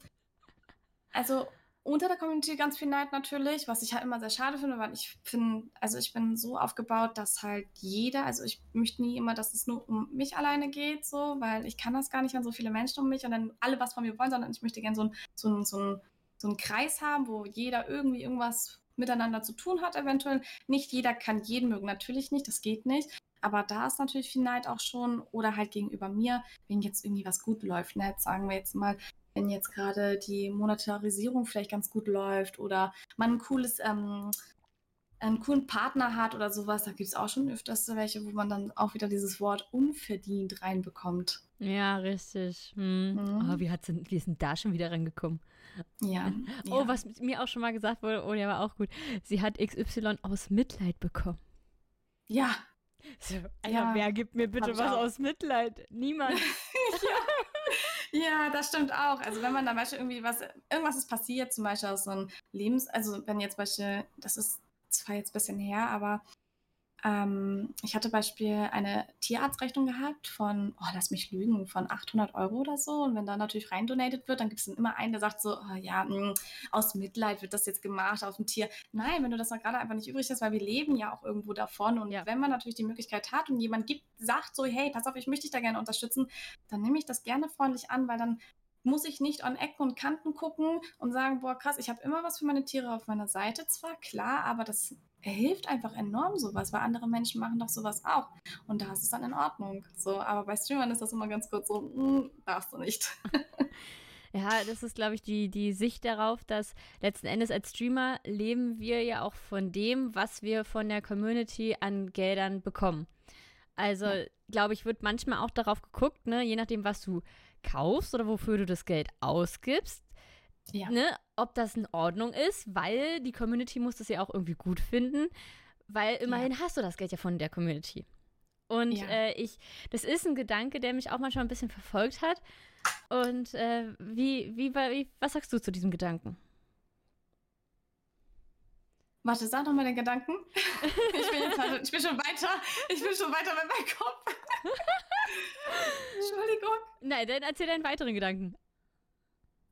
Speaker 3: also, unter der Community ganz viel Neid natürlich, was ich halt immer sehr schade finde, weil ich finde, also ich bin so aufgebaut, dass halt jeder, also ich möchte nie immer, dass es nur um mich alleine geht, so, weil ich kann das gar nicht, wenn so viele Menschen um mich und dann alle was von mir wollen, sondern ich möchte gerne so, ein, so, ein, so, ein, so einen Kreis haben, wo jeder irgendwie irgendwas miteinander zu tun hat, eventuell. Nicht jeder kann jeden mögen, natürlich nicht, das geht nicht. Aber da ist natürlich viel Neid auch schon oder halt gegenüber mir, wenn jetzt irgendwie was gut läuft. Ne? Jetzt sagen wir jetzt mal, wenn jetzt gerade die Monetarisierung vielleicht ganz gut läuft oder man ein cooles, ähm, einen coolen Partner hat oder sowas, da gibt es auch schon öfters welche, wo man dann auch wieder dieses Wort unverdient reinbekommt.
Speaker 2: Ja, richtig. Hm. Mhm. Oh, wie, hat sie, wie ist denn da schon wieder rangekommen?
Speaker 3: Ja.
Speaker 2: Oh,
Speaker 3: ja.
Speaker 2: was mir auch schon mal gesagt wurde, oh, der war auch gut. Sie hat XY aus Mitleid bekommen.
Speaker 3: Ja.
Speaker 2: So, Alter, ja. wer gibt mir bitte was auch. aus Mitleid? Niemand. [LAUGHS] [LAUGHS]
Speaker 3: ja. Ja, das stimmt auch. Also wenn man da Beispiel irgendwie was, irgendwas ist passiert, zum Beispiel aus so einem Lebens, also wenn jetzt Beispiel, das ist zwar jetzt ein bisschen her, aber ähm, ich hatte Beispiel eine Tierarztrechnung gehabt von, oh, lass mich lügen, von 800 Euro oder so. Und wenn da natürlich rein donated wird, dann gibt es dann immer einen, der sagt so, oh, ja, mh, hm, aus Mitleid wird das jetzt gemacht auf dem Tier. Nein, wenn du das gerade einfach nicht übrig hast, weil wir leben ja auch irgendwo davon. Und ja. wenn man natürlich die Möglichkeit hat und jemand gibt, sagt so, hey, pass auf, ich möchte dich da gerne unterstützen, dann nehme ich das gerne freundlich an, weil dann muss ich nicht an Ecken und Kanten gucken und sagen, boah, krass, ich habe immer was für meine Tiere auf meiner Seite zwar, klar, aber das hilft einfach enorm sowas, weil andere Menschen machen doch sowas auch. Und da ist es dann in Ordnung. So, aber bei Streamern ist das immer ganz kurz so, hm, darfst du nicht. [LAUGHS]
Speaker 2: Ja, das ist, glaube ich, die, die Sicht darauf, dass letzten Endes als Streamer leben wir ja auch von dem, was wir von der Community an Geldern bekommen. Also, ja. glaube ich, wird manchmal auch darauf geguckt, ne, je nachdem, was du kaufst oder wofür du das Geld ausgibst, ja. ne, ob das in Ordnung ist, weil die Community muss das ja auch irgendwie gut finden, weil immerhin ja. hast du das Geld ja von der Community. Und ja. äh, ich, das ist ein Gedanke, der mich auch manchmal ein bisschen verfolgt hat. Und äh, wie, wie, wie, was sagst du zu diesem Gedanken?
Speaker 3: Warte, sag doch mal den Gedanken. [LAUGHS] Ich bin, jetzt, halt, ich bin schon weiter. Ich bin schon weiter mit meinem Kopf. [LAUGHS] Entschuldigung.
Speaker 2: Nein, dann erzähl deinen weiteren Gedanken.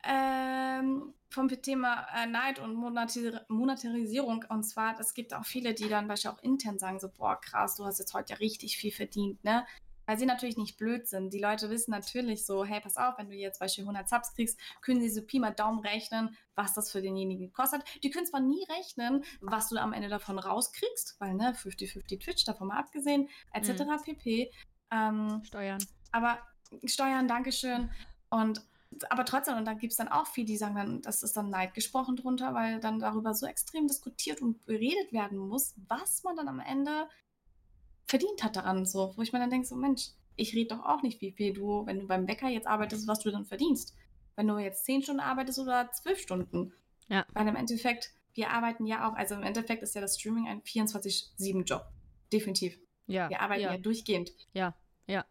Speaker 3: Ähm, vom Thema äh, Neid und Monetar Monetarisierung. Und zwar, es gibt auch viele, die dann beispielsweise auch intern sagen, so, boah, krass, du hast jetzt heute ja richtig viel verdient, ne? Weil sie natürlich nicht blöd sind. Die Leute wissen natürlich so, hey, pass auf, wenn du jetzt beispielsweise 100 Subs kriegst, können sie so Pi mal Daumen rechnen, was das für denjenigen gekostet hat. Die können zwar nie rechnen, was du am Ende davon rauskriegst, weil, ne, 50-50 Twitch, davon mal abgesehen, etc. Mhm. pp.
Speaker 2: Ähm, Steuern.
Speaker 3: Aber Steuern, Dankeschön. Und aber trotzdem, und da gibt es dann auch viele, die sagen dann, das ist dann Neid gesprochen drunter, weil dann darüber so extrem diskutiert und beredet werden muss, was man dann am Ende verdient hat daran. So, wo ich mir dann denke, so Mensch, ich rede doch auch nicht, wie viel du, wenn du beim Bäcker jetzt arbeitest, was du dann verdienst. Wenn du jetzt zehn Stunden arbeitest oder zwölf Stunden. Ja. Weil im Endeffekt, wir arbeiten ja auch, also im Endeffekt ist ja das Streaming ein 24-7-Job. Definitiv. Ja. Wir arbeiten ja. ja durchgehend.
Speaker 2: Ja, ja.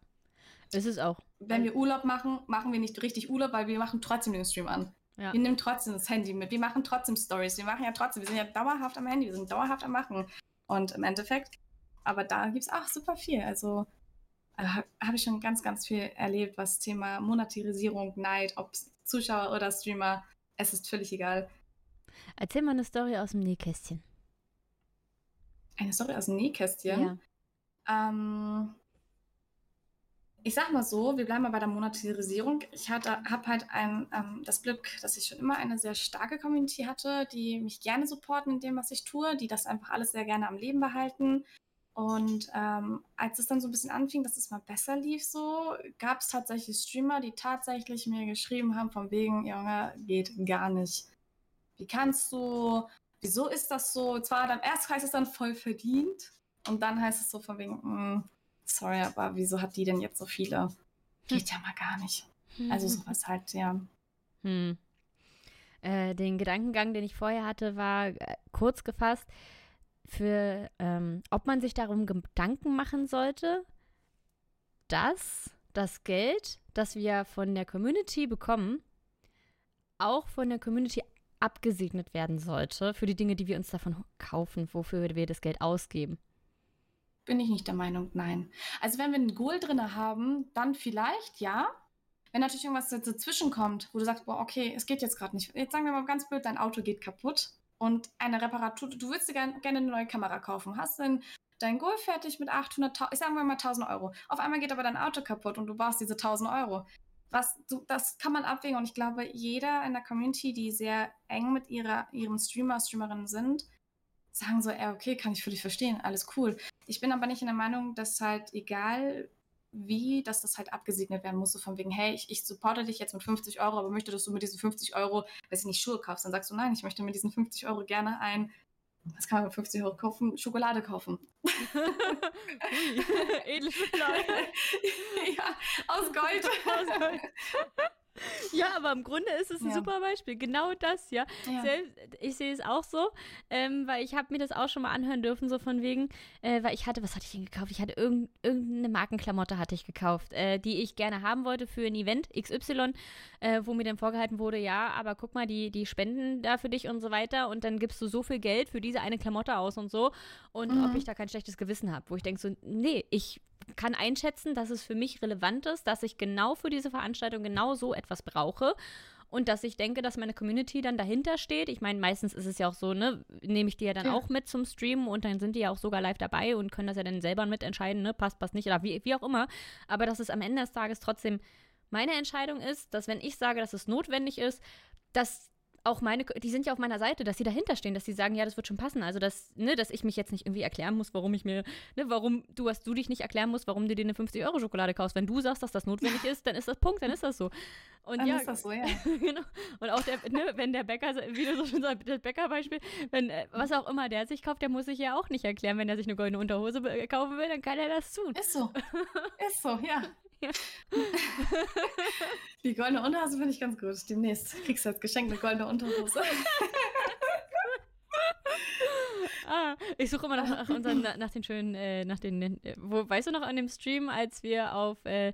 Speaker 2: Ist es auch.
Speaker 3: Wenn wir Urlaub machen, machen wir nicht richtig Urlaub, weil wir machen trotzdem den Stream an. Ja. Wir nehmen trotzdem das Handy mit. Wir machen trotzdem Stories. Wir machen ja trotzdem, wir sind ja dauerhaft am Handy, wir sind dauerhaft am Machen. Und im Endeffekt, aber da gibt es auch super viel. Also äh, habe ich schon ganz, ganz viel erlebt, was Thema Monetarisierung, Neid, ob Zuschauer oder Streamer, es ist völlig egal.
Speaker 2: Erzähl mal eine Story aus dem Nähkästchen.
Speaker 3: Eine Story aus dem Nähkästchen? Ja. Ähm, ich sag mal so, wir bleiben mal bei der Monetarisierung. Ich habe halt ein, ähm, das Glück, dass ich schon immer eine sehr starke Community hatte, die mich gerne supporten in dem, was ich tue, die das einfach alles sehr gerne am Leben behalten. Und ähm, als es dann so ein bisschen anfing, dass es mal besser lief, so gab es tatsächlich Streamer, die tatsächlich mir geschrieben haben, von wegen, Junge, geht gar nicht. Wie kannst du, wieso ist das so? Zwar dann erst heißt es dann voll verdient und dann heißt es so von wegen, mh, hm, sorry, aber wieso hat die denn jetzt so viele? Geht ja mal gar nicht. Also sowas halt, ja.
Speaker 2: Hm. Äh, den Gedankengang, den ich vorher hatte, war äh, kurz gefasst, für ähm, ob man sich darum Gedanken machen sollte, dass das Geld, das wir von der Community bekommen, auch von der Community abgesegnet werden sollte für die Dinge, die wir uns davon kaufen, wofür wir das Geld ausgeben.
Speaker 3: Bin ich nicht der Meinung, nein. Also wenn wir ein Goal drin haben, dann vielleicht ja. Wenn natürlich irgendwas dazwischen kommt, wo du sagst, boah, okay, es geht jetzt gerade nicht. Jetzt sagen wir mal ganz blöd, dein Auto geht kaputt und eine Reparatur, du würdest dir gerne eine neue Kamera kaufen, hast dann dein Goal fertig mit 800, ich sage mal 1000 Euro. Auf einmal geht aber dein Auto kaputt und du brauchst diese 1000 Euro. Was, du, das kann man abwägen und ich glaube, jeder in der Community, die sehr eng mit ihrer, ihrem Streamer, Streamerin sind, sagen so, ey, okay, kann ich völlig verstehen, alles cool. Ich bin aber nicht in der Meinung, dass halt egal wie, dass das halt abgesegnet werden muss, so von wegen, hey, ich, ich supporte dich jetzt mit 50 Euro, aber möchte, dass du mit diesen 50 Euro, weiß ich nicht, Schuhe kaufst. Dann sagst du, nein, ich möchte mit diesen 50 Euro gerne ein, was kann man mit 50 Euro kaufen? Schokolade kaufen. [LAUGHS]
Speaker 2: Edle [LAUGHS] Schokolade. [LAUGHS]
Speaker 3: ja, aus Gold. aus Gold. [LAUGHS]
Speaker 2: Ja, aber im Grunde ist es ein ja. super Beispiel. Genau das, ja. ja. Selbst, ich sehe es auch so, ähm, weil ich habe mir das auch schon mal anhören dürfen, so von wegen, äh, weil ich hatte, was hatte ich denn gekauft? Ich hatte irgend, irgendeine Markenklamotte hatte ich gekauft, äh, die ich gerne haben wollte für ein Event XY, äh, wo mir dann vorgehalten wurde, ja, aber guck mal, die, die spenden da für dich und so weiter und dann gibst du so viel Geld für diese eine Klamotte aus und so und mhm. ob ich da kein schlechtes Gewissen habe, wo ich denke so, nee, ich kann einschätzen, dass es für mich relevant ist, dass ich genau für diese Veranstaltung genau so etwas brauche und dass ich denke, dass meine Community dann dahinter steht. Ich meine, meistens ist es ja auch so, ne, nehme ich die ja dann ja. auch mit zum Streamen und dann sind die ja auch sogar live dabei und können das ja dann selber mitentscheiden, ne, passt, passt nicht oder wie, wie auch immer. Aber dass es am Ende des Tages trotzdem meine Entscheidung ist, dass wenn ich sage, dass es notwendig ist, dass auch meine, die sind ja auf meiner Seite, dass sie dahinter stehen, dass sie sagen, ja, das wird schon passen. Also, dass, ne, dass ich mich jetzt nicht irgendwie erklären muss, warum ich mir, ne, warum du, was du dich nicht erklären musst, warum du dir eine 50-Euro-Schokolade kaufst. Wenn du sagst, dass das notwendig ist, dann ist das Punkt, dann ist das so. Und
Speaker 3: dann
Speaker 2: ja,
Speaker 3: ist das so, ja. [LAUGHS]
Speaker 2: genau. Und auch der, ne, wenn der Bäcker, wie du so schon sagst, das Bäckerbeispiel, wenn, äh, was auch immer der sich kauft, der muss sich ja auch nicht erklären, wenn er sich eine goldene Unterhose kaufen will, dann kann er das tun.
Speaker 3: Ist so. [LAUGHS] Ist so, ja. [LAUGHS] Die goldene Unterhose finde ich ganz gut. Demnächst kriegst du als Geschenk eine goldene Unterhose. [LAUGHS]
Speaker 2: ah, ich suche immer nach, nach, unseren, nach den schönen, äh, nach den, äh, wo, weißt du noch an dem Stream, als wir auf äh,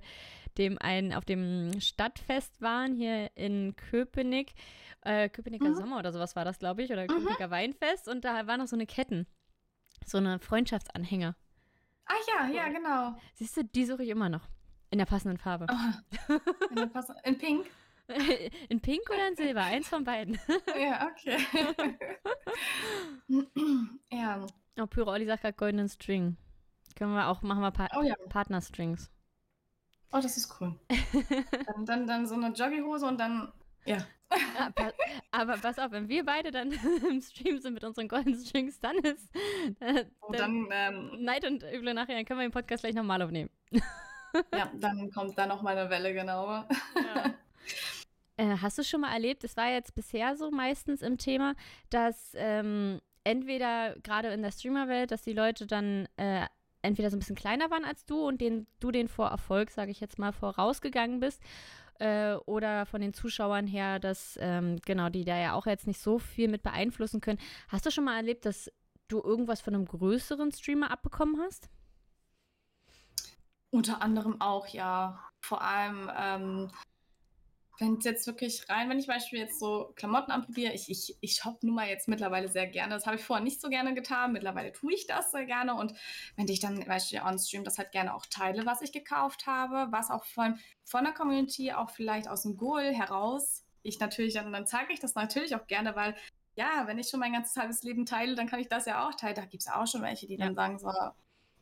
Speaker 2: dem ein, auf dem Stadtfest waren hier in Köpenick, äh, Köpenicker mhm. Sommer oder sowas war das, glaube ich, oder mhm. Köpenicker Weinfest und da war noch so eine Ketten, so eine Freundschaftsanhänger.
Speaker 3: Ah ja, ja, genau.
Speaker 2: Siehst du, die suche ich immer noch. In der passenden Farbe.
Speaker 3: Oh, in, der pass in Pink? [LAUGHS]
Speaker 2: in Pink oder in Silber? Eins von beiden. [LAUGHS]
Speaker 3: ja, okay. [LAUGHS] ja.
Speaker 2: Oh, Pyro Olli sagt gerade goldenen String. Können wir auch, machen wir pa
Speaker 3: Oh ja.
Speaker 2: Partnerstrings.
Speaker 3: Oh, das ist cool. Dann, dann, dann so eine Jogginghose und dann, ja.
Speaker 2: Ah, pa aber pass auf, wenn wir beide dann im Stream sind mit unseren goldenen Strings, dann ist äh,
Speaker 3: Und dann, ähm,
Speaker 2: Neid und Üble nachher, dann können wir den Podcast gleich nochmal aufnehmen.
Speaker 3: Ja, [LAUGHS] dann kommt da noch mal eine Welle, genau.
Speaker 2: Ja. [LAUGHS] Äh, hast du schon mal erlebt, es war jetzt bisher so meistens im Thema, dass ähm, entweder gerade in der Streamerwelt, dass die Leute dann äh, entweder so ein bisschen kleiner waren als du und den, du den vor Erfolg, sage ich jetzt mal, vorausgegangen bist, äh, oder von den Zuschauern her, dass, ähm, genau, die da ja auch jetzt nicht so viel mit beeinflussen können. Hast du schon mal erlebt, dass du irgendwas von einem größeren Streamer abbekommen hast?
Speaker 3: Unter anderem auch, ja. Vor allem, ähm, wenn es jetzt wirklich rein, wenn ich zum Beispiel jetzt so Klamotten anprobiere, ich, ich, ich shoppe nun mal jetzt mittlerweile sehr gerne. Das habe ich vorher nicht so gerne getan. Mittlerweile tue ich das sehr gerne. Und wenn ich dann zum Beispiel on-stream das halt gerne auch teile, was ich gekauft habe, was auch von, von der Community, auch vielleicht aus dem Goal heraus, ich natürlich, dann, dann zeige ich das natürlich auch gerne, weil ja, wenn ich schon mein ganzes halbes Leben teile, dann kann ich das ja auch teilen. Da gibt es auch schon welche, die
Speaker 2: Ja.
Speaker 3: dann sagen so,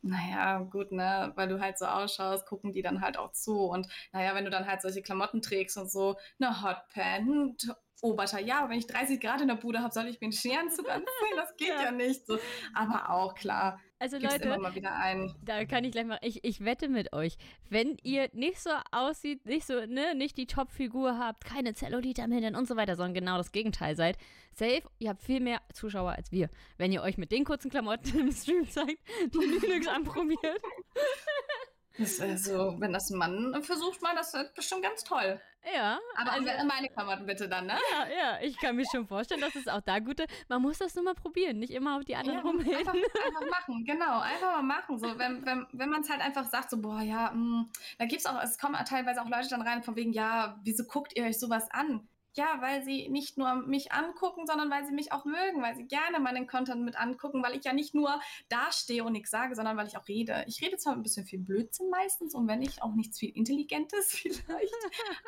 Speaker 3: naja, gut, ne, weil du halt so ausschaust, gucken die dann halt auch zu. Und naja, wenn du dann halt solche Klamotten trägst und so, eine Hotpan, ein T- Oberteil, ja, aber wenn ich 30 Grad in der Bude habe, soll ich mir einen Scherenanzug [LAUGHS] anziehen? Das geht
Speaker 2: Ja.
Speaker 3: ja. nicht so. Aber auch klar,
Speaker 2: Also Leute,
Speaker 3: immer mal wieder einen.
Speaker 2: Da kann ich gleich mal, ich, ich wette mit euch, wenn ihr nicht so aussieht, nicht so, ne, nicht die Top-Figur habt, keine Zellulite am Hintern und so weiter, sondern genau das Gegenteil seid, safe, ihr habt viel mehr Zuschauer als wir. Wenn ihr euch mit den kurzen Klamotten [LAUGHS] im Stream zeigt, die Linux anprobiert. [LAUGHS]
Speaker 3: Also, wenn das ein Mann versucht mal, das wird bestimmt ganz toll.
Speaker 2: Ja,
Speaker 3: Aber
Speaker 2: also,
Speaker 3: meine Klamotten bitte dann, ne?
Speaker 2: ja, ja, ich kann mir schon vorstellen, dass es auch da gute, man muss das nur mal probieren, nicht immer auf die anderen
Speaker 3: Ja,
Speaker 2: rumreden.
Speaker 3: einfach, einfach machen, genau, einfach mal machen. So, wenn wenn, wenn man es halt einfach sagt, so, boah, ja, mh, da gibt es auch, es kommen teilweise auch Leute dann rein von wegen, ja, wieso guckt ihr euch sowas an? Ja, weil sie nicht nur mich angucken, sondern weil sie mich auch mögen, weil sie gerne meinen Content mit angucken, weil ich ja nicht nur dastehe und nichts sage, sondern weil ich auch rede. Ich rede zwar ein bisschen viel Blödsinn meistens und wenn nicht, auch nichts viel Intelligentes [LAUGHS] vielleicht,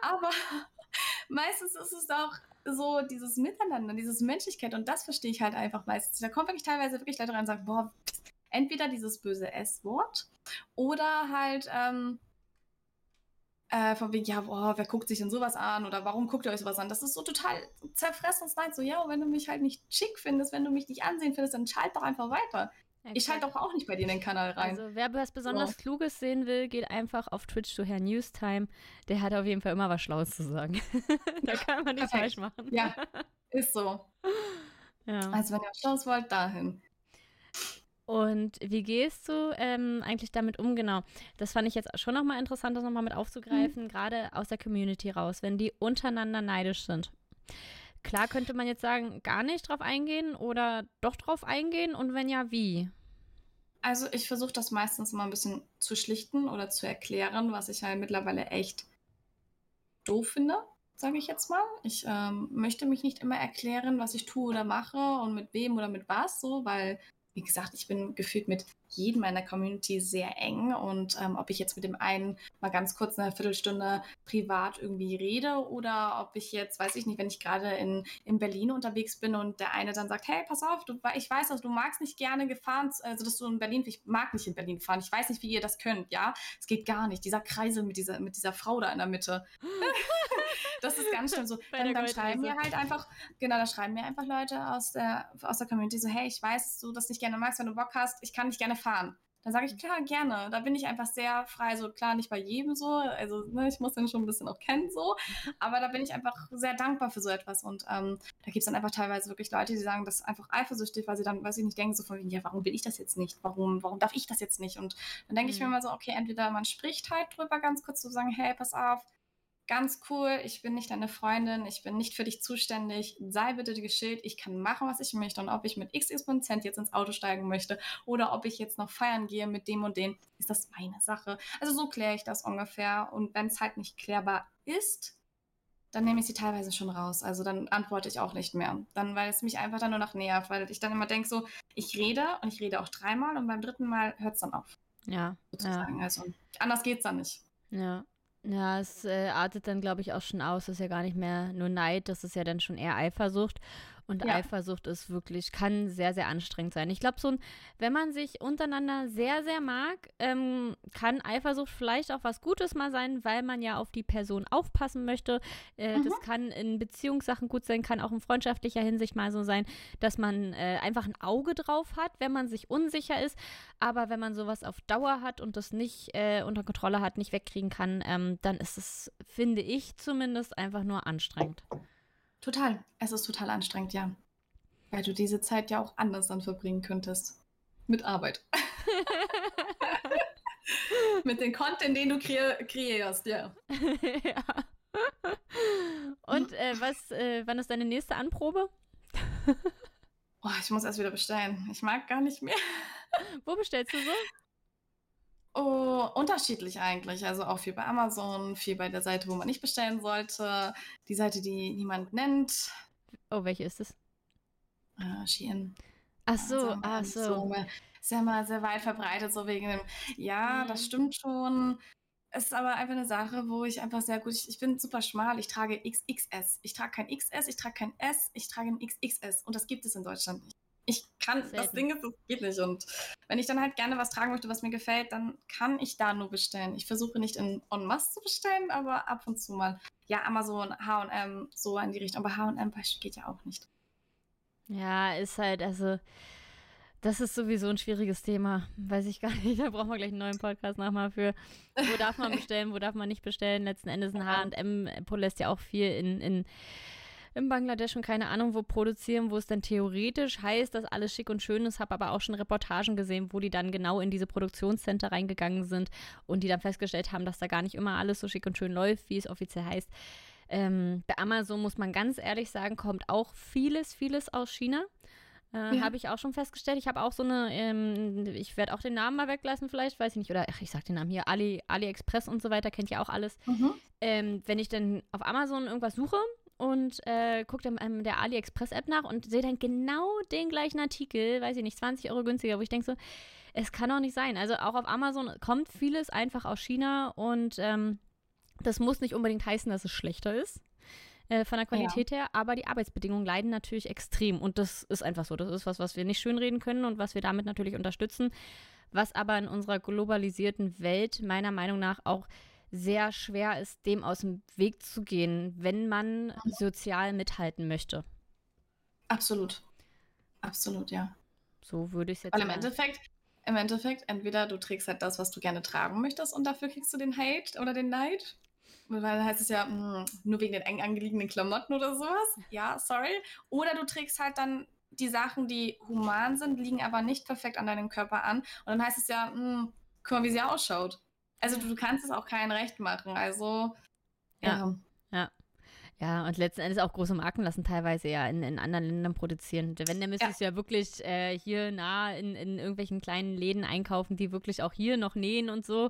Speaker 3: aber [LAUGHS] meistens ist es auch so dieses Miteinander, dieses Menschlichkeit und das verstehe ich halt einfach meistens. Da kommen wirklich teilweise wirklich Leute rein und sagen, boah, entweder dieses böse S-Wort oder halt ähm, äh, von wegen, ja, boah, wer guckt sich denn sowas an oder warum guckt ihr euch sowas an? Das ist so total zerfressenes Nein. So, ja, wenn du mich halt nicht schick findest, wenn du mich nicht ansehen findest, dann schalt doch einfach weiter. Ich schalte doch auch nicht bei dir in den Kanal rein.
Speaker 2: Also wer was besonders
Speaker 3: So.
Speaker 2: Kluges sehen will, geht einfach auf Twitch zu Herrn Newstime. Der hat auf jeden Fall immer was Schlaues zu sagen. [LAUGHS] da kann man nichts falsch machen.
Speaker 3: ja, ist so. [LAUGHS]
Speaker 2: ja.
Speaker 3: Also wenn ihr was Schlaues wollt, dahin.
Speaker 2: Und wie gehst du ähm, eigentlich damit um? Genau, das fand ich jetzt schon nochmal interessant, das nochmal mit aufzugreifen, gerade aus der Community raus, wenn die untereinander neidisch sind. Klar könnte man jetzt sagen, gar nicht drauf eingehen oder doch drauf eingehen und wenn ja, wie?
Speaker 3: Also ich versuche das meistens immer ein bisschen zu schlichten oder zu erklären, was ich halt mittlerweile echt doof finde, sage ich jetzt mal. Ich ähm, möchte mich nicht immer erklären, was ich tue oder mache und mit wem oder mit was, so, weil, wie gesagt, ich bin gefühlt mit jedem meiner Community sehr eng. Und ähm, ob ich jetzt mit dem einen mal ganz kurz eine Viertelstunde privat irgendwie rede oder ob ich jetzt, weiß ich nicht, wenn ich gerade in, in Berlin unterwegs bin und der eine dann sagt, hey, pass auf, du, ich weiß, dass du magst nicht gerne gefahren, also dass du in Berlin, ich mag nicht in Berlin fahren, ich weiß nicht, wie ihr das könnt, ja, es geht gar nicht, dieser Kreisel mit dieser, mit dieser Frau da in der Mitte. [LAUGHS] das ist ganz schlimm. So. Dann, dann schreiben mir halt einfach, genau, da schreiben mir einfach Leute aus der, aus der Community so, hey, ich weiß, dass du das nicht gerne magst, wenn du Bock hast, ich kann nicht gerne fahren. Dann sage ich, klar, gerne. Da bin ich einfach sehr frei, so klar, nicht bei jedem so. Also, ne, ich muss den schon ein bisschen auch kennen, so. Aber da bin ich einfach sehr dankbar für so etwas. Und ähm, da gibt es dann einfach teilweise wirklich Leute, die sagen, das ist einfach eifersüchtig, weil sie dann, weiß ich nicht, denken so von wegen, ja, warum will ich das jetzt nicht? Warum, warum darf ich das jetzt nicht? Und dann denke ich mir
Speaker 2: Mhm.
Speaker 3: mal so, okay, entweder man spricht halt drüber ganz kurz zu sagen, hey, pass auf, ganz cool, ich bin nicht deine Freundin, ich bin nicht für dich zuständig, sei bitte geschillt, ich kann machen, was ich möchte und ob ich mit XX Prozent jetzt ins Auto steigen möchte oder ob ich jetzt noch feiern gehe mit dem und dem, ist das meine Sache. Also so kläre ich das ungefähr und wenn es halt nicht klärbar ist, dann nehme ich sie teilweise schon raus. Also dann antworte ich auch nicht mehr. Dann, weil es mich einfach dann nur noch nervt, weil ich dann immer denke so, ich rede und ich rede auch dreimal und beim dritten Mal hört es dann auf,
Speaker 2: Ja, ja,
Speaker 3: sozusagen. Also anders geht's dann nicht.
Speaker 2: ja. Ja, es äh, artet dann, glaube ich, auch schon aus. Das ist ja gar nicht mehr nur Neid, das ist ja dann schon eher Eifersucht. Und ja. Eifersucht ist wirklich, kann sehr, sehr anstrengend sein. Ich glaube, so ein, wenn man sich untereinander sehr, sehr mag, ähm, kann Eifersucht vielleicht auch was Gutes mal sein, weil man ja auf die Person aufpassen möchte. Äh, mhm. Das kann in Beziehungssachen gut sein, kann auch in freundschaftlicher Hinsicht mal so sein, dass man äh, einfach ein Auge drauf hat, wenn man sich unsicher ist. Aber wenn man sowas auf Dauer hat und das nicht äh, unter Kontrolle hat, nicht wegkriegen kann, ähm, dann ist es, finde ich zumindest, einfach nur anstrengend.
Speaker 3: Total. Es ist total anstrengend, ja. Weil du diese Zeit ja auch anders dann verbringen könntest. Mit Arbeit. [LAUGHS] Mit dem Content, den du kre kreierst, ja. [LAUGHS] ja.
Speaker 2: Und äh, was, äh, wann ist deine nächste Anprobe? [LAUGHS]
Speaker 3: oh, ich muss erst wieder bestellen. Ich mag gar nicht mehr.
Speaker 2: Wo bestellst du so?
Speaker 3: Oh, unterschiedlich eigentlich. Also auch viel bei Amazon, viel bei der Seite, wo man nicht bestellen sollte. Die Seite, die niemand nennt.
Speaker 2: Oh, welche ist es?
Speaker 3: Äh, Shein.
Speaker 2: Ach so, ach so. so.
Speaker 3: Ist ja mal sehr weit verbreitet, so wegen dem, ja, mhm. das stimmt schon. Es ist aber einfach eine Sache, wo ich einfach sehr gut, ich, ich bin super schmal, ich trage XXS. Ich trage kein XS, ich trage kein S, ich trage ein XXS. Und das gibt es in Deutschland nicht ich kann, Selten. das Ding ist, das geht nicht. Und wenn ich dann halt gerne was tragen möchte, was mir gefällt, dann kann ich da nur bestellen. Ich versuche nicht in en masse zu bestellen, aber ab und zu mal. Ja, Amazon, HM, so in die Richtung. Aber HM geht ja auch nicht.
Speaker 2: Ja, ist halt, also, das ist sowieso ein schwieriges Thema. Weiß ich gar nicht. [LAUGHS] Da brauchen wir gleich einen neuen Podcast nochmal für. Wo darf man [LAUGHS] bestellen, wo darf man nicht bestellen? Letzten Endes ein HM lässt ja auch viel in, in in Bangladesch und keine Ahnung wo produzieren, wo es dann theoretisch heißt, dass alles schick und schön ist, habe aber auch schon Reportagen gesehen, wo die dann genau in diese Produktionscenter reingegangen sind und die dann festgestellt haben, dass da gar nicht immer alles so schick und schön läuft, wie es offiziell heißt. Ähm, bei Amazon muss man ganz ehrlich sagen, kommt auch vieles, vieles aus China. Äh, ja. Habe ich auch schon festgestellt. Ich habe auch so eine, ähm, ich werde auch den Namen mal weglassen, vielleicht, weiß ich nicht. Oder ach, ich sag den Namen hier, Ali, AliExpress und so weiter, kennt ja auch alles. Mhm. Ähm, wenn ich dann auf Amazon irgendwas suche, und äh, gucke in der AliExpress-App nach und sehe dann genau den gleichen Artikel, weiß ich nicht, 20 Euro günstiger, wo ich denke so, es kann doch nicht sein. Also auch auf Amazon kommt vieles einfach aus China und ähm, das muss nicht unbedingt heißen, dass es schlechter ist äh, von der Qualität ja. her, aber die Arbeitsbedingungen leiden natürlich extrem und das ist einfach so. Das ist was, was wir nicht schönreden können und was wir damit natürlich unterstützen, was aber in unserer globalisierten Welt meiner Meinung nach auch sehr schwer ist, dem aus dem Weg zu gehen, wenn man sozial mithalten möchte.
Speaker 3: Absolut. Absolut, ja.
Speaker 2: So würde ich es jetzt
Speaker 3: Weil im Endeffekt, im Endeffekt, entweder du trägst halt das, was du gerne tragen möchtest und dafür kriegst du den Hate oder den Neid. Weil dann heißt es ja, mh, hm, nur wegen den eng angelegenen Klamotten oder sowas. Ja, sorry. Oder du trägst halt dann die Sachen, die human sind, liegen aber nicht perfekt an deinem Körper an. Und dann heißt es ja, mh, hm, guck mal, wie sie ausschaut. Also du kannst es auch kein Recht machen. Also
Speaker 2: ja. Ja. Ja, und letzten Endes auch große Marken lassen teilweise ja in, in anderen Ländern produzieren. Wenn, dann müsstest ja. du ja wirklich äh, hier nah in, in irgendwelchen kleinen Läden einkaufen, die wirklich auch hier noch nähen und so.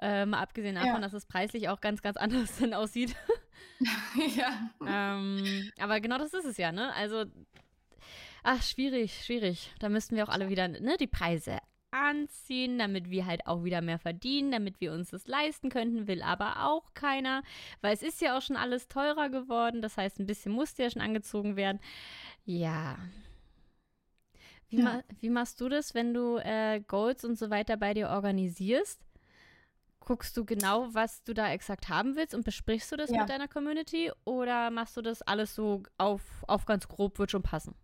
Speaker 2: Mal abgesehen davon, ja. dass es preislich auch ganz, ganz anders [LAUGHS] dann aussieht. [LAUGHS] ja. ähm, aber genau das ist es ja, ne? Also, ach, schwierig, schwierig. Da müssten wir auch alle wieder ne, die Preise anziehen, damit wir halt auch wieder mehr verdienen, damit wir uns das leisten könnten, will aber auch keiner, weil es ist ja auch schon alles teurer geworden, das heißt, ein bisschen musste ja schon angezogen werden. Ja. Wie, ja. ma wie machst du das, wenn du äh, Goals und so weiter bei dir organisierst? Guckst du genau, was du da exakt haben willst und besprichst du das ja. mit deiner Community oder machst du das alles so auf, auf ganz grob, wird schon passen?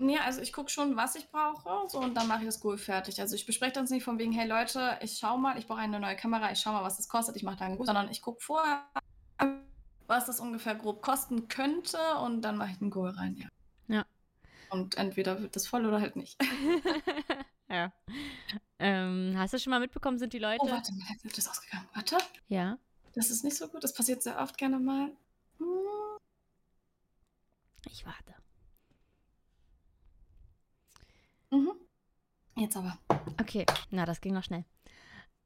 Speaker 3: Nee, also ich gucke schon, was ich brauche, so und dann mache ich das Goal fertig. Also ich bespreche das nicht von wegen, hey Leute, ich schau mal, ich brauche eine neue Kamera, ich schau mal, was das kostet, ich mache da einen Goal, sondern ich gucke vorher, was das ungefähr grob kosten könnte und dann mache ich einen Goal rein, ja.
Speaker 2: Ja.
Speaker 3: Und entweder wird das voll oder halt nicht. [LAUGHS]
Speaker 2: ja. Ähm, hast du schon mal mitbekommen, sind die Leute. Oh,
Speaker 3: warte mal, jetzt ist das ausgegangen. Warte.
Speaker 2: Ja.
Speaker 3: Das ist nicht so gut, das passiert sehr oft gerne mal. Hm.
Speaker 2: Ich warte.
Speaker 3: Mhm. Jetzt aber.
Speaker 2: Okay, na, das ging noch schnell.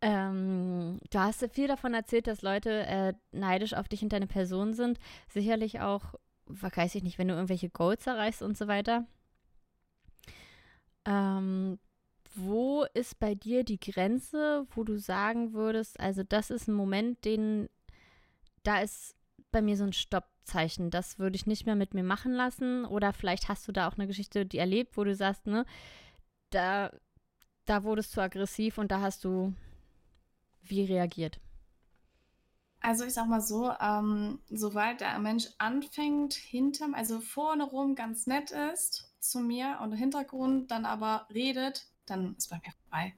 Speaker 2: Ähm, du hast viel davon erzählt, dass Leute äh, neidisch auf dich und deine Person sind. Sicherlich auch, weiß ich nicht, wenn du irgendwelche Goals erreichst und so weiter. Ähm, wo ist bei dir die Grenze, wo du sagen würdest, also das ist ein Moment, den, da ist bei mir so ein Stoppzeichen, das würde ich nicht mehr mit mir machen lassen oder vielleicht hast du da auch eine Geschichte, die erlebt, wo du sagst, ne, da, da wurdest du aggressiv und da hast du wie reagiert?
Speaker 3: Also ich sag mal so, ähm, sobald der Mensch anfängt, hinterm, also vorne rum ganz nett ist zu mir und im Hintergrund dann aber redet, dann ist bei mir vorbei.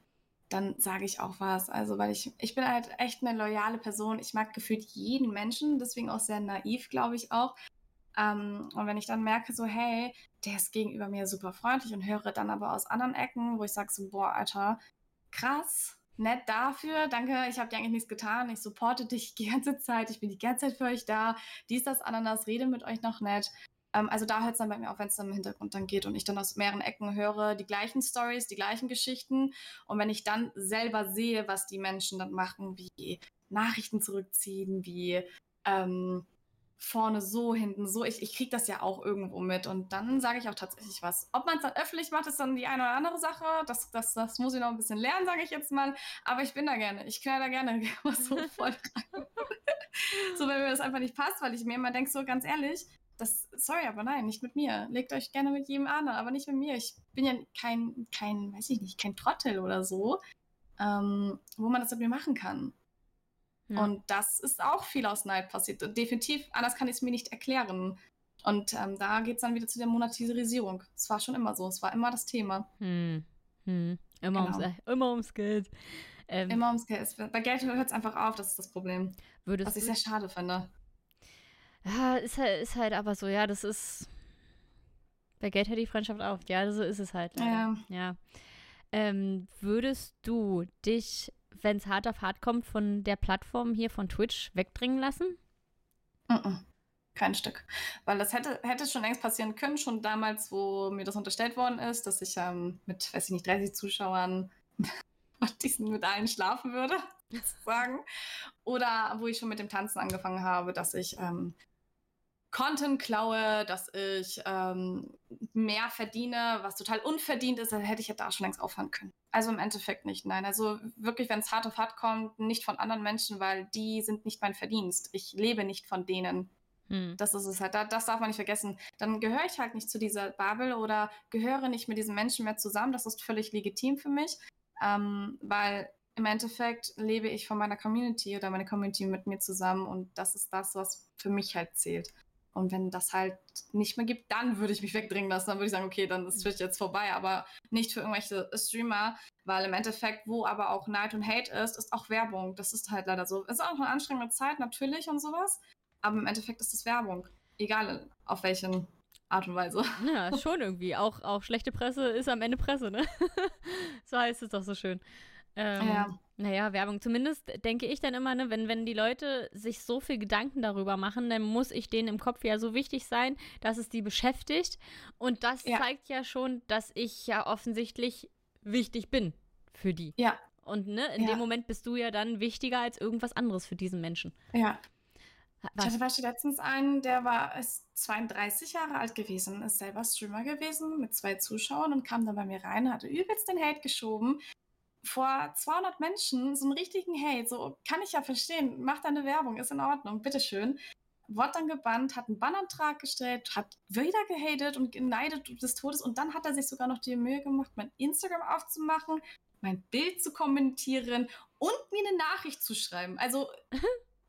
Speaker 3: Dann sage ich auch was. Also, weil ich, ich bin halt echt eine loyale Person. Ich mag gefühlt jeden Menschen, deswegen auch sehr naiv, glaube ich auch. Ähm, und wenn ich dann merke, so, hey, der ist gegenüber mir super freundlich und höre dann aber aus anderen Ecken, wo ich sage so, boah, Alter, krass, nett dafür, danke, ich habe dir eigentlich nichts getan, ich supporte dich die ganze Zeit, ich bin die ganze Zeit für euch da, dies, das, Ananas, rede mit euch noch nett. Ähm, also da hört es dann bei mir auf, wenn es dann im Hintergrund dann geht und ich dann aus mehreren Ecken höre die gleichen Stories, die gleichen Geschichten und wenn ich dann selber sehe, was die Menschen dann machen, wie Nachrichten zurückziehen, wie ähm, vorne so, hinten so. Ich, ich kriege das ja auch irgendwo mit und dann sage ich auch tatsächlich was. Ob man es dann öffentlich macht, ist dann die eine oder andere Sache. Das, das, das muss ich noch ein bisschen lernen, sage ich jetzt mal. Aber ich bin da gerne. Ich knall da gerne [LAUGHS] was so voll rein. [LAUGHS] so, wenn mir das einfach nicht passt, weil ich mir immer denke, so ganz ehrlich, das, sorry, aber nein, nicht mit mir. Legt euch gerne mit jedem an, aber nicht mit mir. Ich bin ja kein, kein, weiß ich nicht, kein Trottel oder so, ähm, wo man das mit mir machen kann. Ja. Und das ist auch viel aus Neid passiert. Definitiv, anders kann ich es mir nicht erklären. Und ähm, da geht es dann wieder zu der Monetarisierung. Es war schon immer so, es war immer das Thema.
Speaker 2: Hm. Hm. Immer, genau. ums, immer ums Geld.
Speaker 3: Ähm, immer ums Geld. Bei Geld hört es einfach auf, das ist das Problem. was ich sehr schade finde.
Speaker 2: Ja, ist halt, ist halt aber so, ja, das ist. Bei Geld hört die Freundschaft auf. Ja, so ist es halt.
Speaker 3: Ja.
Speaker 2: ja. Ähm, würdest du dich wenn es hart auf hart kommt, von der Plattform hier von Twitch wegdringen lassen?
Speaker 3: Mm -mm. Kein Stück. Weil das hätte, hätte schon längst passieren können, schon damals, wo mir das unterstellt worden ist, dass ich ähm, mit, weiß ich nicht, 30 Zuschauern [LAUGHS] diesen mit allen schlafen würde, [LAUGHS] sozusagen. Oder wo ich schon mit dem Tanzen angefangen habe, dass ich ähm, Content klaue, dass ich ähm, mehr verdiene, was total unverdient ist, dann hätte ich ja da schon längst aufhören können. Also im Endeffekt nicht, nein. Also wirklich, wenn es hart auf hart kommt, nicht von anderen Menschen, weil die sind nicht mein Verdienst. Ich lebe nicht von denen. Hm. Das ist es halt. Das darf man nicht vergessen. Dann gehöre ich halt nicht zu dieser Bubble oder gehöre nicht mit diesen Menschen mehr zusammen. Das ist völlig legitim für mich, ähm, weil im Endeffekt lebe ich von meiner Community oder meine Community mit mir zusammen und das ist das, was für mich halt zählt. Und wenn das halt nicht mehr gibt, dann würde ich mich wegdringen lassen. Dann würde ich sagen, okay, dann ist Twitch jetzt vorbei, aber nicht für irgendwelche Streamer, weil im Endeffekt, wo aber auch Neid und Hate ist, ist auch Werbung. Das ist halt leider so. Es ist auch eine anstrengende Zeit, natürlich und sowas, aber im Endeffekt ist es Werbung. Egal auf welchen Art und Weise.
Speaker 2: Ja, schon irgendwie. Auch, auch schlechte Presse ist am Ende Presse, ne? [LAUGHS] so heißt es doch so schön. Ähm, ja. Naja, Werbung. Zumindest denke ich dann immer, ne, wenn, wenn die Leute sich so viel Gedanken darüber machen, dann muss ich denen im Kopf ja so wichtig sein, dass es die beschäftigt. Und das ja. zeigt ja schon, dass ich ja offensichtlich wichtig bin für die.
Speaker 3: Ja.
Speaker 2: Und ne, in ja. dem Moment bist du ja dann wichtiger als irgendwas anderes für diesen Menschen.
Speaker 3: Ja. Was? Ich hatte beispielsweise letztens einen, der war ist 32 Jahre alt gewesen, ist selber Streamer gewesen mit zwei Zuschauern und kam dann bei mir rein, hatte übelst den Hate geschoben, vor 200 Menschen so einen richtigen Hate, so kann ich ja verstehen, mach deine Werbung, ist in Ordnung, bitteschön. Wurde dann gebannt, hat einen Bannantrag gestellt, hat wieder gehatet und geneidet des Todes und dann hat er sich sogar noch die Mühe gemacht, mein Instagram aufzumachen, mein Bild zu kommentieren und mir eine Nachricht zu schreiben. Also [LAUGHS]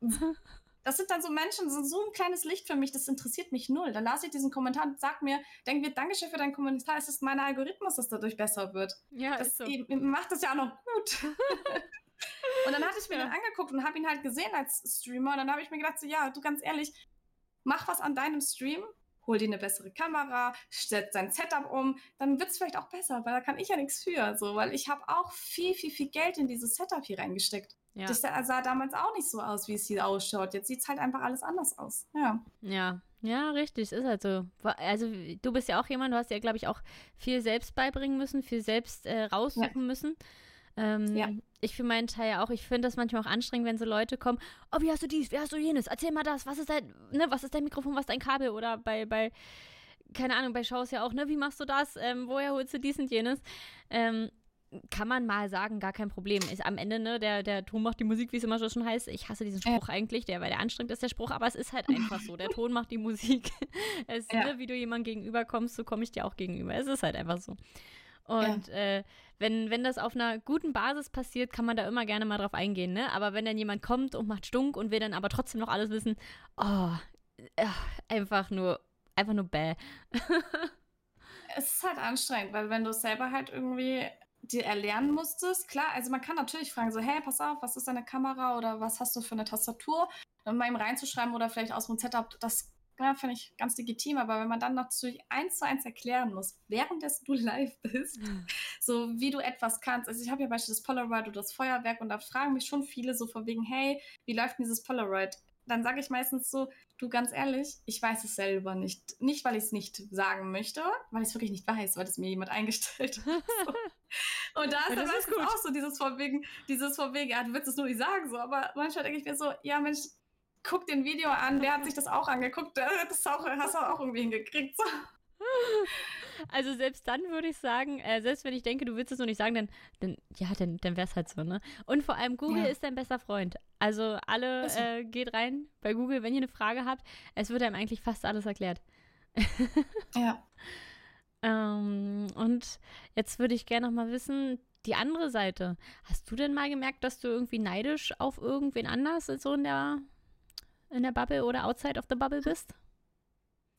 Speaker 3: Das sind dann so Menschen, so, so ein kleines Licht für mich, das interessiert mich null. Dann las ich diesen Kommentar und sag mir, denk mir, Dankeschön für deinen Kommentar, es ist mein Algorithmus, das dadurch besser wird.
Speaker 2: Ja,
Speaker 3: das
Speaker 2: so.
Speaker 3: macht das ja auch noch gut. [LAUGHS] und dann hatte ich mir ja. den angeguckt und habe ihn halt gesehen als Streamer. Und dann habe ich mir gedacht, so, ja, du ganz ehrlich, mach was an deinem Stream, hol dir eine bessere Kamera, setz dein Setup um, dann wird es vielleicht auch besser, weil da kann ich ja nichts für, so, weil ich habe auch viel, viel, viel Geld in dieses Setup hier reingesteckt. Ja. Das sah damals auch nicht so aus, wie es hier ausschaut. Jetzt sieht es halt einfach alles anders aus. Ja.
Speaker 2: Ja. Ja, richtig, ist halt so. Also du bist ja auch jemand, du hast ja, glaube ich, auch viel selbst beibringen müssen, viel selbst äh, raussuchen ja. müssen. Ähm, ja. Ich für meinen Teil ja auch, ich finde das manchmal auch anstrengend, wenn so Leute kommen, oh, wie hast du dies, wie hast du jenes, erzähl mal das, was ist dein, ne, was ist dein Mikrofon, was ist dein Kabel oder bei, bei, keine Ahnung, bei Shows ja auch, ne, wie machst du das, ähm, woher holst du dies und jenes? Ähm, kann man mal sagen, gar kein Problem. Ist am Ende, ne, der, der Ton macht die Musik, wie es immer so schon heißt. Ich hasse diesen Spruch ja. eigentlich, der, weil der anstrengend ist, der Spruch, aber es ist halt [LAUGHS] einfach so. Der Ton macht die Musik. [LAUGHS] es, ja. ne, wie du jemandem gegenüber kommst, so komme ich dir auch gegenüber. Es ist halt einfach so. Und ja. äh, wenn, wenn das auf einer guten Basis passiert, kann man da immer gerne mal drauf eingehen, ne? Aber wenn dann jemand kommt und macht Stunk und will dann aber trotzdem noch alles wissen, oh, äh, einfach nur, einfach nur bäh. [LAUGHS]
Speaker 3: es ist halt anstrengend, weil wenn du selber halt irgendwie dir erlernen musstest, klar, also man kann natürlich fragen, so, hey, pass auf, was ist deine Kamera oder was hast du für eine Tastatur? Und mal ihm reinzuschreiben oder vielleicht aus dem Setup, das ja, finde ich ganz legitim, aber wenn man dann natürlich eins zu eins erklären muss, währenddessen du [LAUGHS] live bist, so wie du etwas kannst. Also ich habe ja beispielsweise das Polaroid oder das Feuerwerk und da fragen mich schon viele so von wegen, hey, wie läuft denn dieses Polaroid? Dann sage ich meistens so, du ganz ehrlich, ich weiß es selber nicht. Nicht, weil ich es nicht sagen möchte, weil ich es wirklich nicht weiß, weil es mir jemand [LAUGHS] eingestellt hat. So. Und da ist ja, dann meistens auch so dieses von wegen, dieses von wegen, ja, du willst es nur nicht sagen, so, aber manchmal denke ich mir so, ja Mensch, guck den Video an, wer hat sich das auch angeguckt, [LAUGHS] das auch, hast du auch irgendwie hingekriegt. So. [LAUGHS]
Speaker 2: Also selbst dann würde ich sagen, äh, selbst wenn ich denke, du willst es noch nicht sagen, dann, dann ja, dann, dann wäre es halt so, ne? Und vor allem Google ja. ist dein bester Freund. Also alle also. äh, geht rein bei Google, wenn ihr eine Frage habt. Es wird einem eigentlich fast alles erklärt. [LAUGHS]
Speaker 3: ja.
Speaker 2: ähm, und jetzt würde ich gerne noch mal wissen, die andere Seite. Hast du denn mal gemerkt, dass du irgendwie neidisch auf irgendwen anders so in der in der Bubble oder outside of the Bubble bist?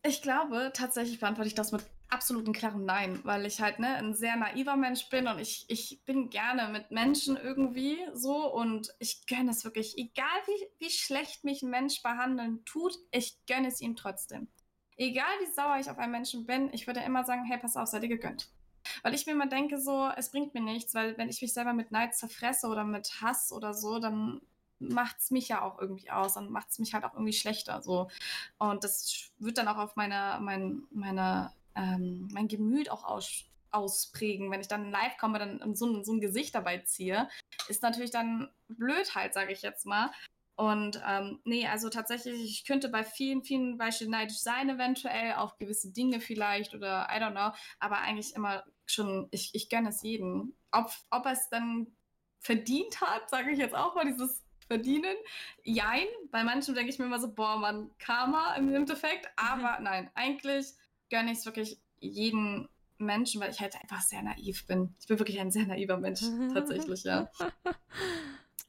Speaker 3: Ich glaube, tatsächlich beantworte ich das mit absolutem klarem Nein, weil ich halt ne, ein sehr naiver Mensch bin und ich, ich bin gerne mit Menschen irgendwie so und ich gönne es wirklich. Egal wie, wie schlecht mich ein Mensch behandeln tut, ich gönne es ihm trotzdem. Egal wie sauer ich auf einen Menschen bin, ich würde immer sagen, hey, pass auf, sei dir gegönnt. Weil ich mir immer denke, so, es bringt mir nichts, weil wenn ich mich selber mit Neid zerfresse oder mit Hass oder so, dann macht es mich ja auch irgendwie aus und macht es mich halt auch irgendwie schlechter. So. Und das wird dann auch auf meine, mein, meine, ähm, mein Gemüt auch aus, ausprägen. Wenn ich dann live komme, dann so, so ein Gesicht dabei ziehe, ist natürlich dann blöd halt, sage ich jetzt mal. Und ähm, nee, also tatsächlich, ich könnte bei vielen, vielen Beispielen neidisch sein, eventuell auf gewisse Dinge vielleicht oder I don't know, aber eigentlich immer schon, ich, ich gönne es jedem. Ob, ob es dann verdient hat, sage ich jetzt auch mal, dieses verdienen. Jein, bei manchen denke ich mir immer so, boah, man, Karma im Endeffekt. Mhm. Aber mhm. nein, eigentlich gönne ich es wirklich jeden Menschen, weil ich halt einfach sehr naiv bin. Ich bin wirklich ein sehr naiver Mensch, [LAUGHS] tatsächlich, ja.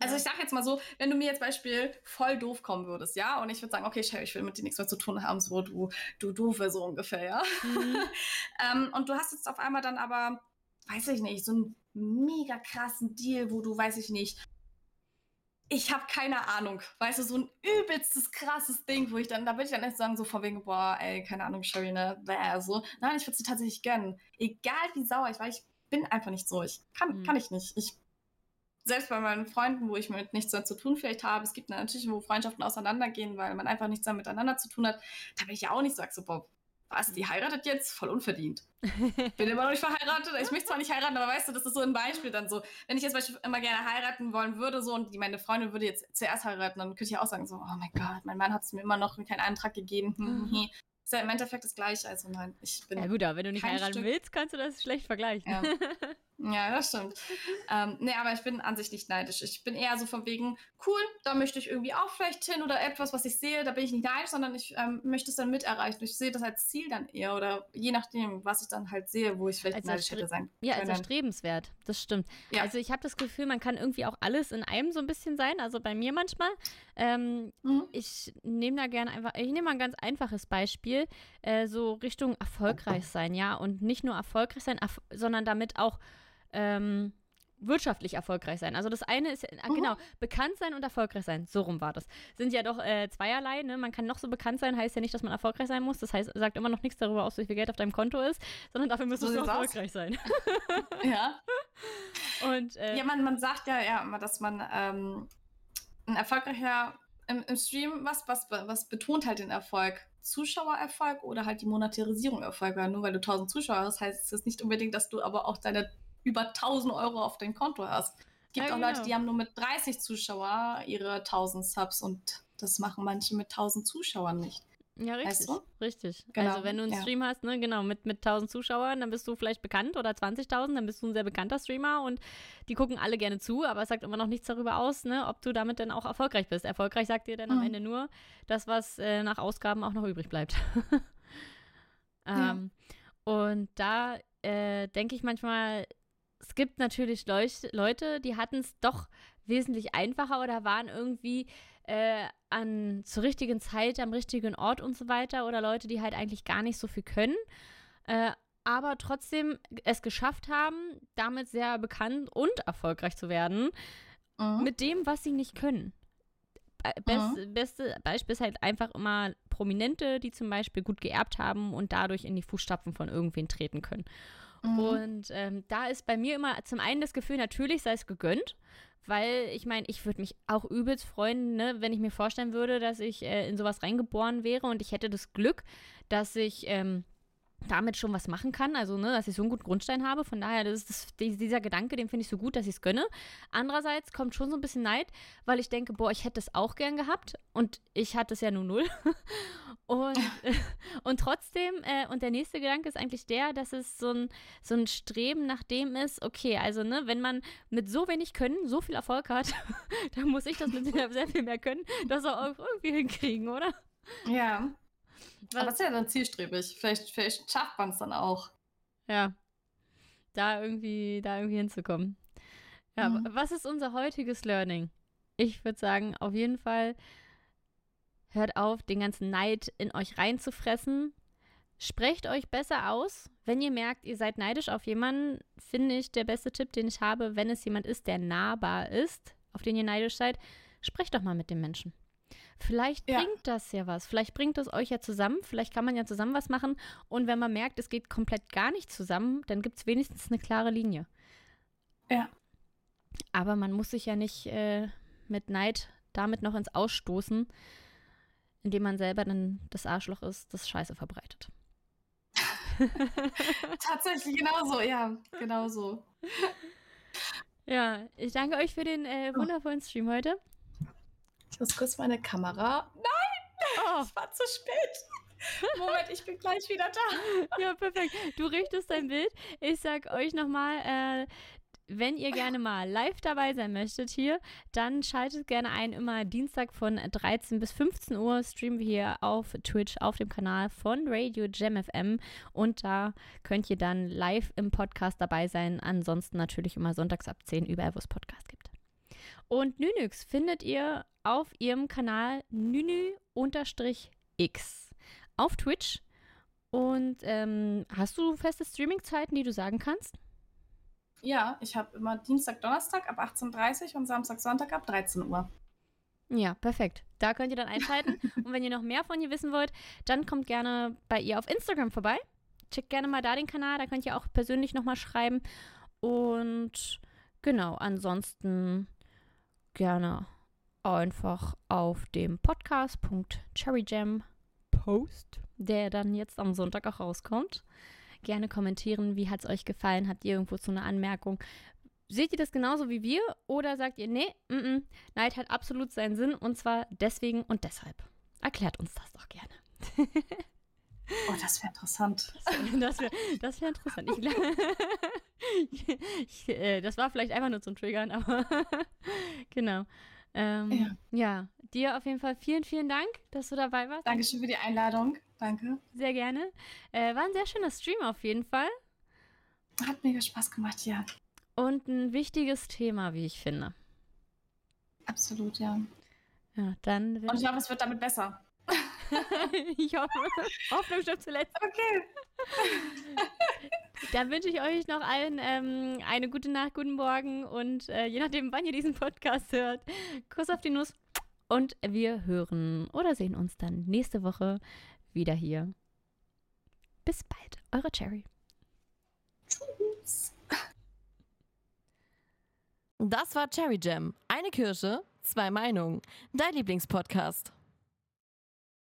Speaker 3: Also ich sag jetzt mal so, wenn du mir jetzt Beispiel voll doof kommen würdest, ja, und ich würde sagen, okay, Sherry, ich will mit dir nichts mehr zu tun haben, so du, du doofe, so ungefähr, ja. Mhm. [LAUGHS] ähm, und du hast jetzt auf einmal dann aber, weiß ich nicht, so einen mega krassen Deal, wo du, weiß ich nicht, ich habe keine Ahnung. Weißt du, so ein übelstes, krasses Ding, wo ich dann, da würde ich dann nicht sagen, so von wegen, boah, ey, keine Ahnung, Sherry, ne, bäh, so. Nein, ich würde sie tatsächlich gönnen. Egal wie sauer ich war, ich bin einfach nicht so. Ich kann, mhm. kann ich nicht. Ich, selbst bei meinen Freunden, wo ich mit nichts zu tun vielleicht habe, es gibt natürlich, wo Freundschaften auseinandergehen, weil man einfach nichts miteinander zu tun hat, da bin ich ja auch nicht so, so, boah, was, die heiratet jetzt? Voll unverdient. [LAUGHS] Bin immer noch nicht verheiratet. Ich möchte zwar nicht heiraten, aber weißt du, das ist so ein Beispiel dann so. Wenn ich jetzt beispielsweise immer gerne heiraten wollen würde, so und die, meine Freundin würde jetzt zuerst heiraten, dann könnte ich auch sagen, so, oh mein Gott, mein Mann hat es mir immer noch keinen Antrag gegeben. Mhm. Ist ja im Endeffekt das Gleiche. Also nein, ich bin.
Speaker 2: Ja gut, aber wenn du nicht heiraten Stück. willst, kannst du das schlecht vergleichen.
Speaker 3: Ja. [LAUGHS] Ja, das stimmt. [LAUGHS] ähm, nee, aber ich bin an sich nicht neidisch. Ich bin eher so von wegen, cool, da möchte ich irgendwie auch vielleicht hin oder etwas, was ich sehe, da bin ich nicht neidisch, sondern ich ähm, möchte es dann mit erreichen. Ich sehe das als Ziel dann eher oder je nachdem, was ich dann halt sehe, wo ich vielleicht also neidisch hätte sein
Speaker 2: Ja, also erstrebenswert, das stimmt. Ja. Also ich habe das Gefühl, man kann irgendwie auch alles in einem so ein bisschen sein, also bei mir manchmal. Ähm, mhm. Ich nehme da gerne einfach, ich nehme mal ein ganz einfaches Beispiel, äh, so Richtung erfolgreich sein, ja, und nicht nur erfolgreich sein, erf sondern damit auch ähm, wirtschaftlich erfolgreich sein. Also das eine ist, äh, mhm. genau, bekannt sein und erfolgreich sein. So rum war das. Sind ja doch äh, zweierlei, ne? Man kann noch so bekannt sein, heißt ja nicht, dass man erfolgreich sein muss. Das heißt, sagt immer noch nichts darüber aus, wie viel Geld auf deinem Konto ist, sondern dafür müsstest so du erfolgreich sein. [LAUGHS]
Speaker 3: ja. [LAUGHS] Und, äh, ja, man, man sagt ja, ja immer, dass man ähm, ein erfolgreicher im, im Stream, was, was, was betont halt den Erfolg? Zuschauererfolg oder halt die Monetarisierung Erfolg? Weil nur weil du 1000 Zuschauer hast, heißt es nicht unbedingt, dass du aber auch deine über 1000 Euro auf dein Konto hast. Es gibt ja, auch genau. Leute, die haben nur mit 30 Zuschauer ihre 1000 Subs und das machen manche mit 1000 Zuschauern nicht.
Speaker 2: Ja, richtig.
Speaker 3: Weißt du?
Speaker 2: Richtig.
Speaker 3: Genau,
Speaker 2: Also, wenn du einen
Speaker 3: ja.
Speaker 2: Stream hast, ne, genau, mit, mit 1000 Zuschauern, dann bist du vielleicht bekannt oder 20.000, dann bist du ein sehr bekannter Streamer und die gucken alle gerne zu, aber es sagt immer noch nichts darüber aus, ne, ob du damit dann auch erfolgreich bist. Erfolgreich sagt dir dann am
Speaker 3: Mhm.
Speaker 2: Ende nur das, was äh, nach Ausgaben auch noch übrig bleibt. [LAUGHS]
Speaker 3: Ja.
Speaker 2: ähm, Und da äh, denke ich manchmal, es gibt natürlich Leuch Leute, die hatten es doch wesentlich einfacher oder waren irgendwie äh, an zur richtigen Zeit am richtigen Ort und so weiter oder Leute, die halt eigentlich gar nicht so viel können, äh, aber trotzdem es geschafft haben, damit sehr bekannt und erfolgreich zu werden
Speaker 3: Mhm.
Speaker 2: mit dem, was sie nicht können. Be- Best, Beste Beispiel ist halt einfach immer Prominente, die zum Beispiel gut geerbt haben und dadurch in die Fußstapfen von irgendwen treten können.
Speaker 3: Mhm.
Speaker 2: Und ähm, da ist bei mir immer zum einen das Gefühl, natürlich sei es gegönnt, weil ich meine, ich würde mich auch übelst freuen, ne, wenn ich mir vorstellen würde, dass ich äh, in sowas reingeboren wäre und ich hätte das Glück, dass ich ähm, damit schon was machen kann, also ne, dass ich so einen guten Grundstein habe. Von daher, das ist das, die- dieser Gedanke, den finde ich so gut, dass ich es gönne. Andererseits kommt schon so ein bisschen Neid, weil ich denke, boah, ich hätte es auch gern gehabt und ich hatte es ja nur null. [LAUGHS] Und, [LAUGHS] und trotzdem, äh, und der nächste Gedanke ist eigentlich der, dass es so ein, so ein Streben nach dem ist, okay, also ne, wenn man mit so wenig Können so viel Erfolg hat, [LAUGHS] dann muss ich das mit sehr, sehr viel mehr können, das auch irgendwie hinkriegen, oder?
Speaker 3: Ja.
Speaker 2: Was-
Speaker 3: Aber das ist ja dann zielstrebig. Vielleicht, vielleicht schafft man es dann auch.
Speaker 2: Ja. Da irgendwie, da irgendwie hinzukommen. Ja,
Speaker 3: Mhm.
Speaker 2: was ist unser heutiges Learning? Ich würde sagen, auf jeden Fall hört auf, den ganzen Neid in euch reinzufressen. Sprecht euch besser aus. Wenn ihr merkt, ihr seid neidisch auf jemanden, finde ich der beste Tipp, den ich habe, wenn es jemand ist, der nahbar ist, auf den ihr neidisch seid, sprecht doch mal mit dem Menschen. Vielleicht
Speaker 3: Ja.
Speaker 2: bringt das ja was. Vielleicht bringt es euch ja zusammen. Vielleicht kann man ja zusammen was machen. Und wenn man merkt, es geht komplett gar nicht zusammen, dann gibt es wenigstens eine klare Linie.
Speaker 3: Ja.
Speaker 2: Aber man muss sich ja nicht äh, mit Neid damit noch ins Ausstoßen, indem man selber dann das Arschloch ist, das Scheiße verbreitet. [LAUGHS]
Speaker 3: Tatsächlich genauso, ja, genauso.
Speaker 2: Ja, ich danke euch für den äh,
Speaker 3: Oh.
Speaker 2: wundervollen Stream heute.
Speaker 3: Ich muss kurz meine Kamera. Nein,
Speaker 2: Oh,
Speaker 3: es war zu spät. Moment, ich bin gleich wieder da. [LAUGHS]
Speaker 2: ja, perfekt. Du richtest dein Bild. Ich sag euch nochmal, äh, wenn ihr gerne mal live dabei sein möchtet hier, dann schaltet gerne ein. Immer Dienstag von 13 bis 15 Uhr streamen wir hier auf Twitch auf dem Kanal von Radio Jam FM. Und da könnt ihr dann live im Podcast dabei sein. Ansonsten natürlich immer sonntags ab 10 überall, wo es Podcast gibt. Und Nynix findet ihr auf ihrem Kanal Nynü-X auf Twitch. Und ähm, hast du feste Streaming-Zeiten, die du sagen kannst?
Speaker 3: Ja, ich habe immer Dienstag, Donnerstag ab 18.30 Uhr und Samstag, Sonntag ab 13 Uhr.
Speaker 2: Ja, perfekt. Da könnt ihr dann einschalten. [LAUGHS] und wenn ihr noch mehr von ihr wissen wollt, dann kommt gerne bei ihr auf Instagram vorbei. Checkt gerne mal da den Kanal, da könnt ihr auch persönlich nochmal schreiben. Und genau, ansonsten gerne einfach auf dem Podcast.cherryjam Post, der dann jetzt am Sonntag auch rauskommt. Gerne kommentieren, wie hat es euch gefallen? Habt ihr irgendwo so eine Anmerkung? Seht ihr das genauso wie wir oder sagt ihr, nee, mm -mm, Neid hat absolut seinen Sinn und zwar deswegen und deshalb? Erklärt uns das doch gerne. [LAUGHS]
Speaker 3: Oh, das wäre interessant.
Speaker 2: Das wäre das wär interessant. [LAUGHS] [LAUGHS] Ich, ich, äh, das war vielleicht einfach nur zum Triggern, aber [LAUGHS] genau. Ähm, ja.
Speaker 3: Ja.
Speaker 2: dir auf jeden Fall vielen, vielen Dank, dass du dabei warst.
Speaker 3: Dankeschön für die Einladung. Danke.
Speaker 2: Sehr gerne. Äh, war ein sehr schöner Stream auf jeden Fall
Speaker 3: Hat mega Spaß gemacht, ja.
Speaker 2: und ein wichtiges Thema, wie ich finde.
Speaker 3: Absolut, ja.
Speaker 2: Ja, dann
Speaker 3: Und ich hoffe, es wird damit besser. [LAUGHS]
Speaker 2: ich hoffe, Hoffnung stirbt zuletzt.
Speaker 3: Okay. [LAUGHS]
Speaker 2: Dann wünsche ich euch noch allen ähm, eine gute Nacht, guten Morgen und äh, je nachdem, wann ihr diesen Podcast hört, Kuss auf die Nuss. Und wir hören oder sehen uns dann nächste Woche wieder hier. Bis bald, eure Cherry.
Speaker 3: Tschüss.
Speaker 1: Das war Cherry Jam. Eine Kirsche, zwei Meinungen. Dein Lieblingspodcast.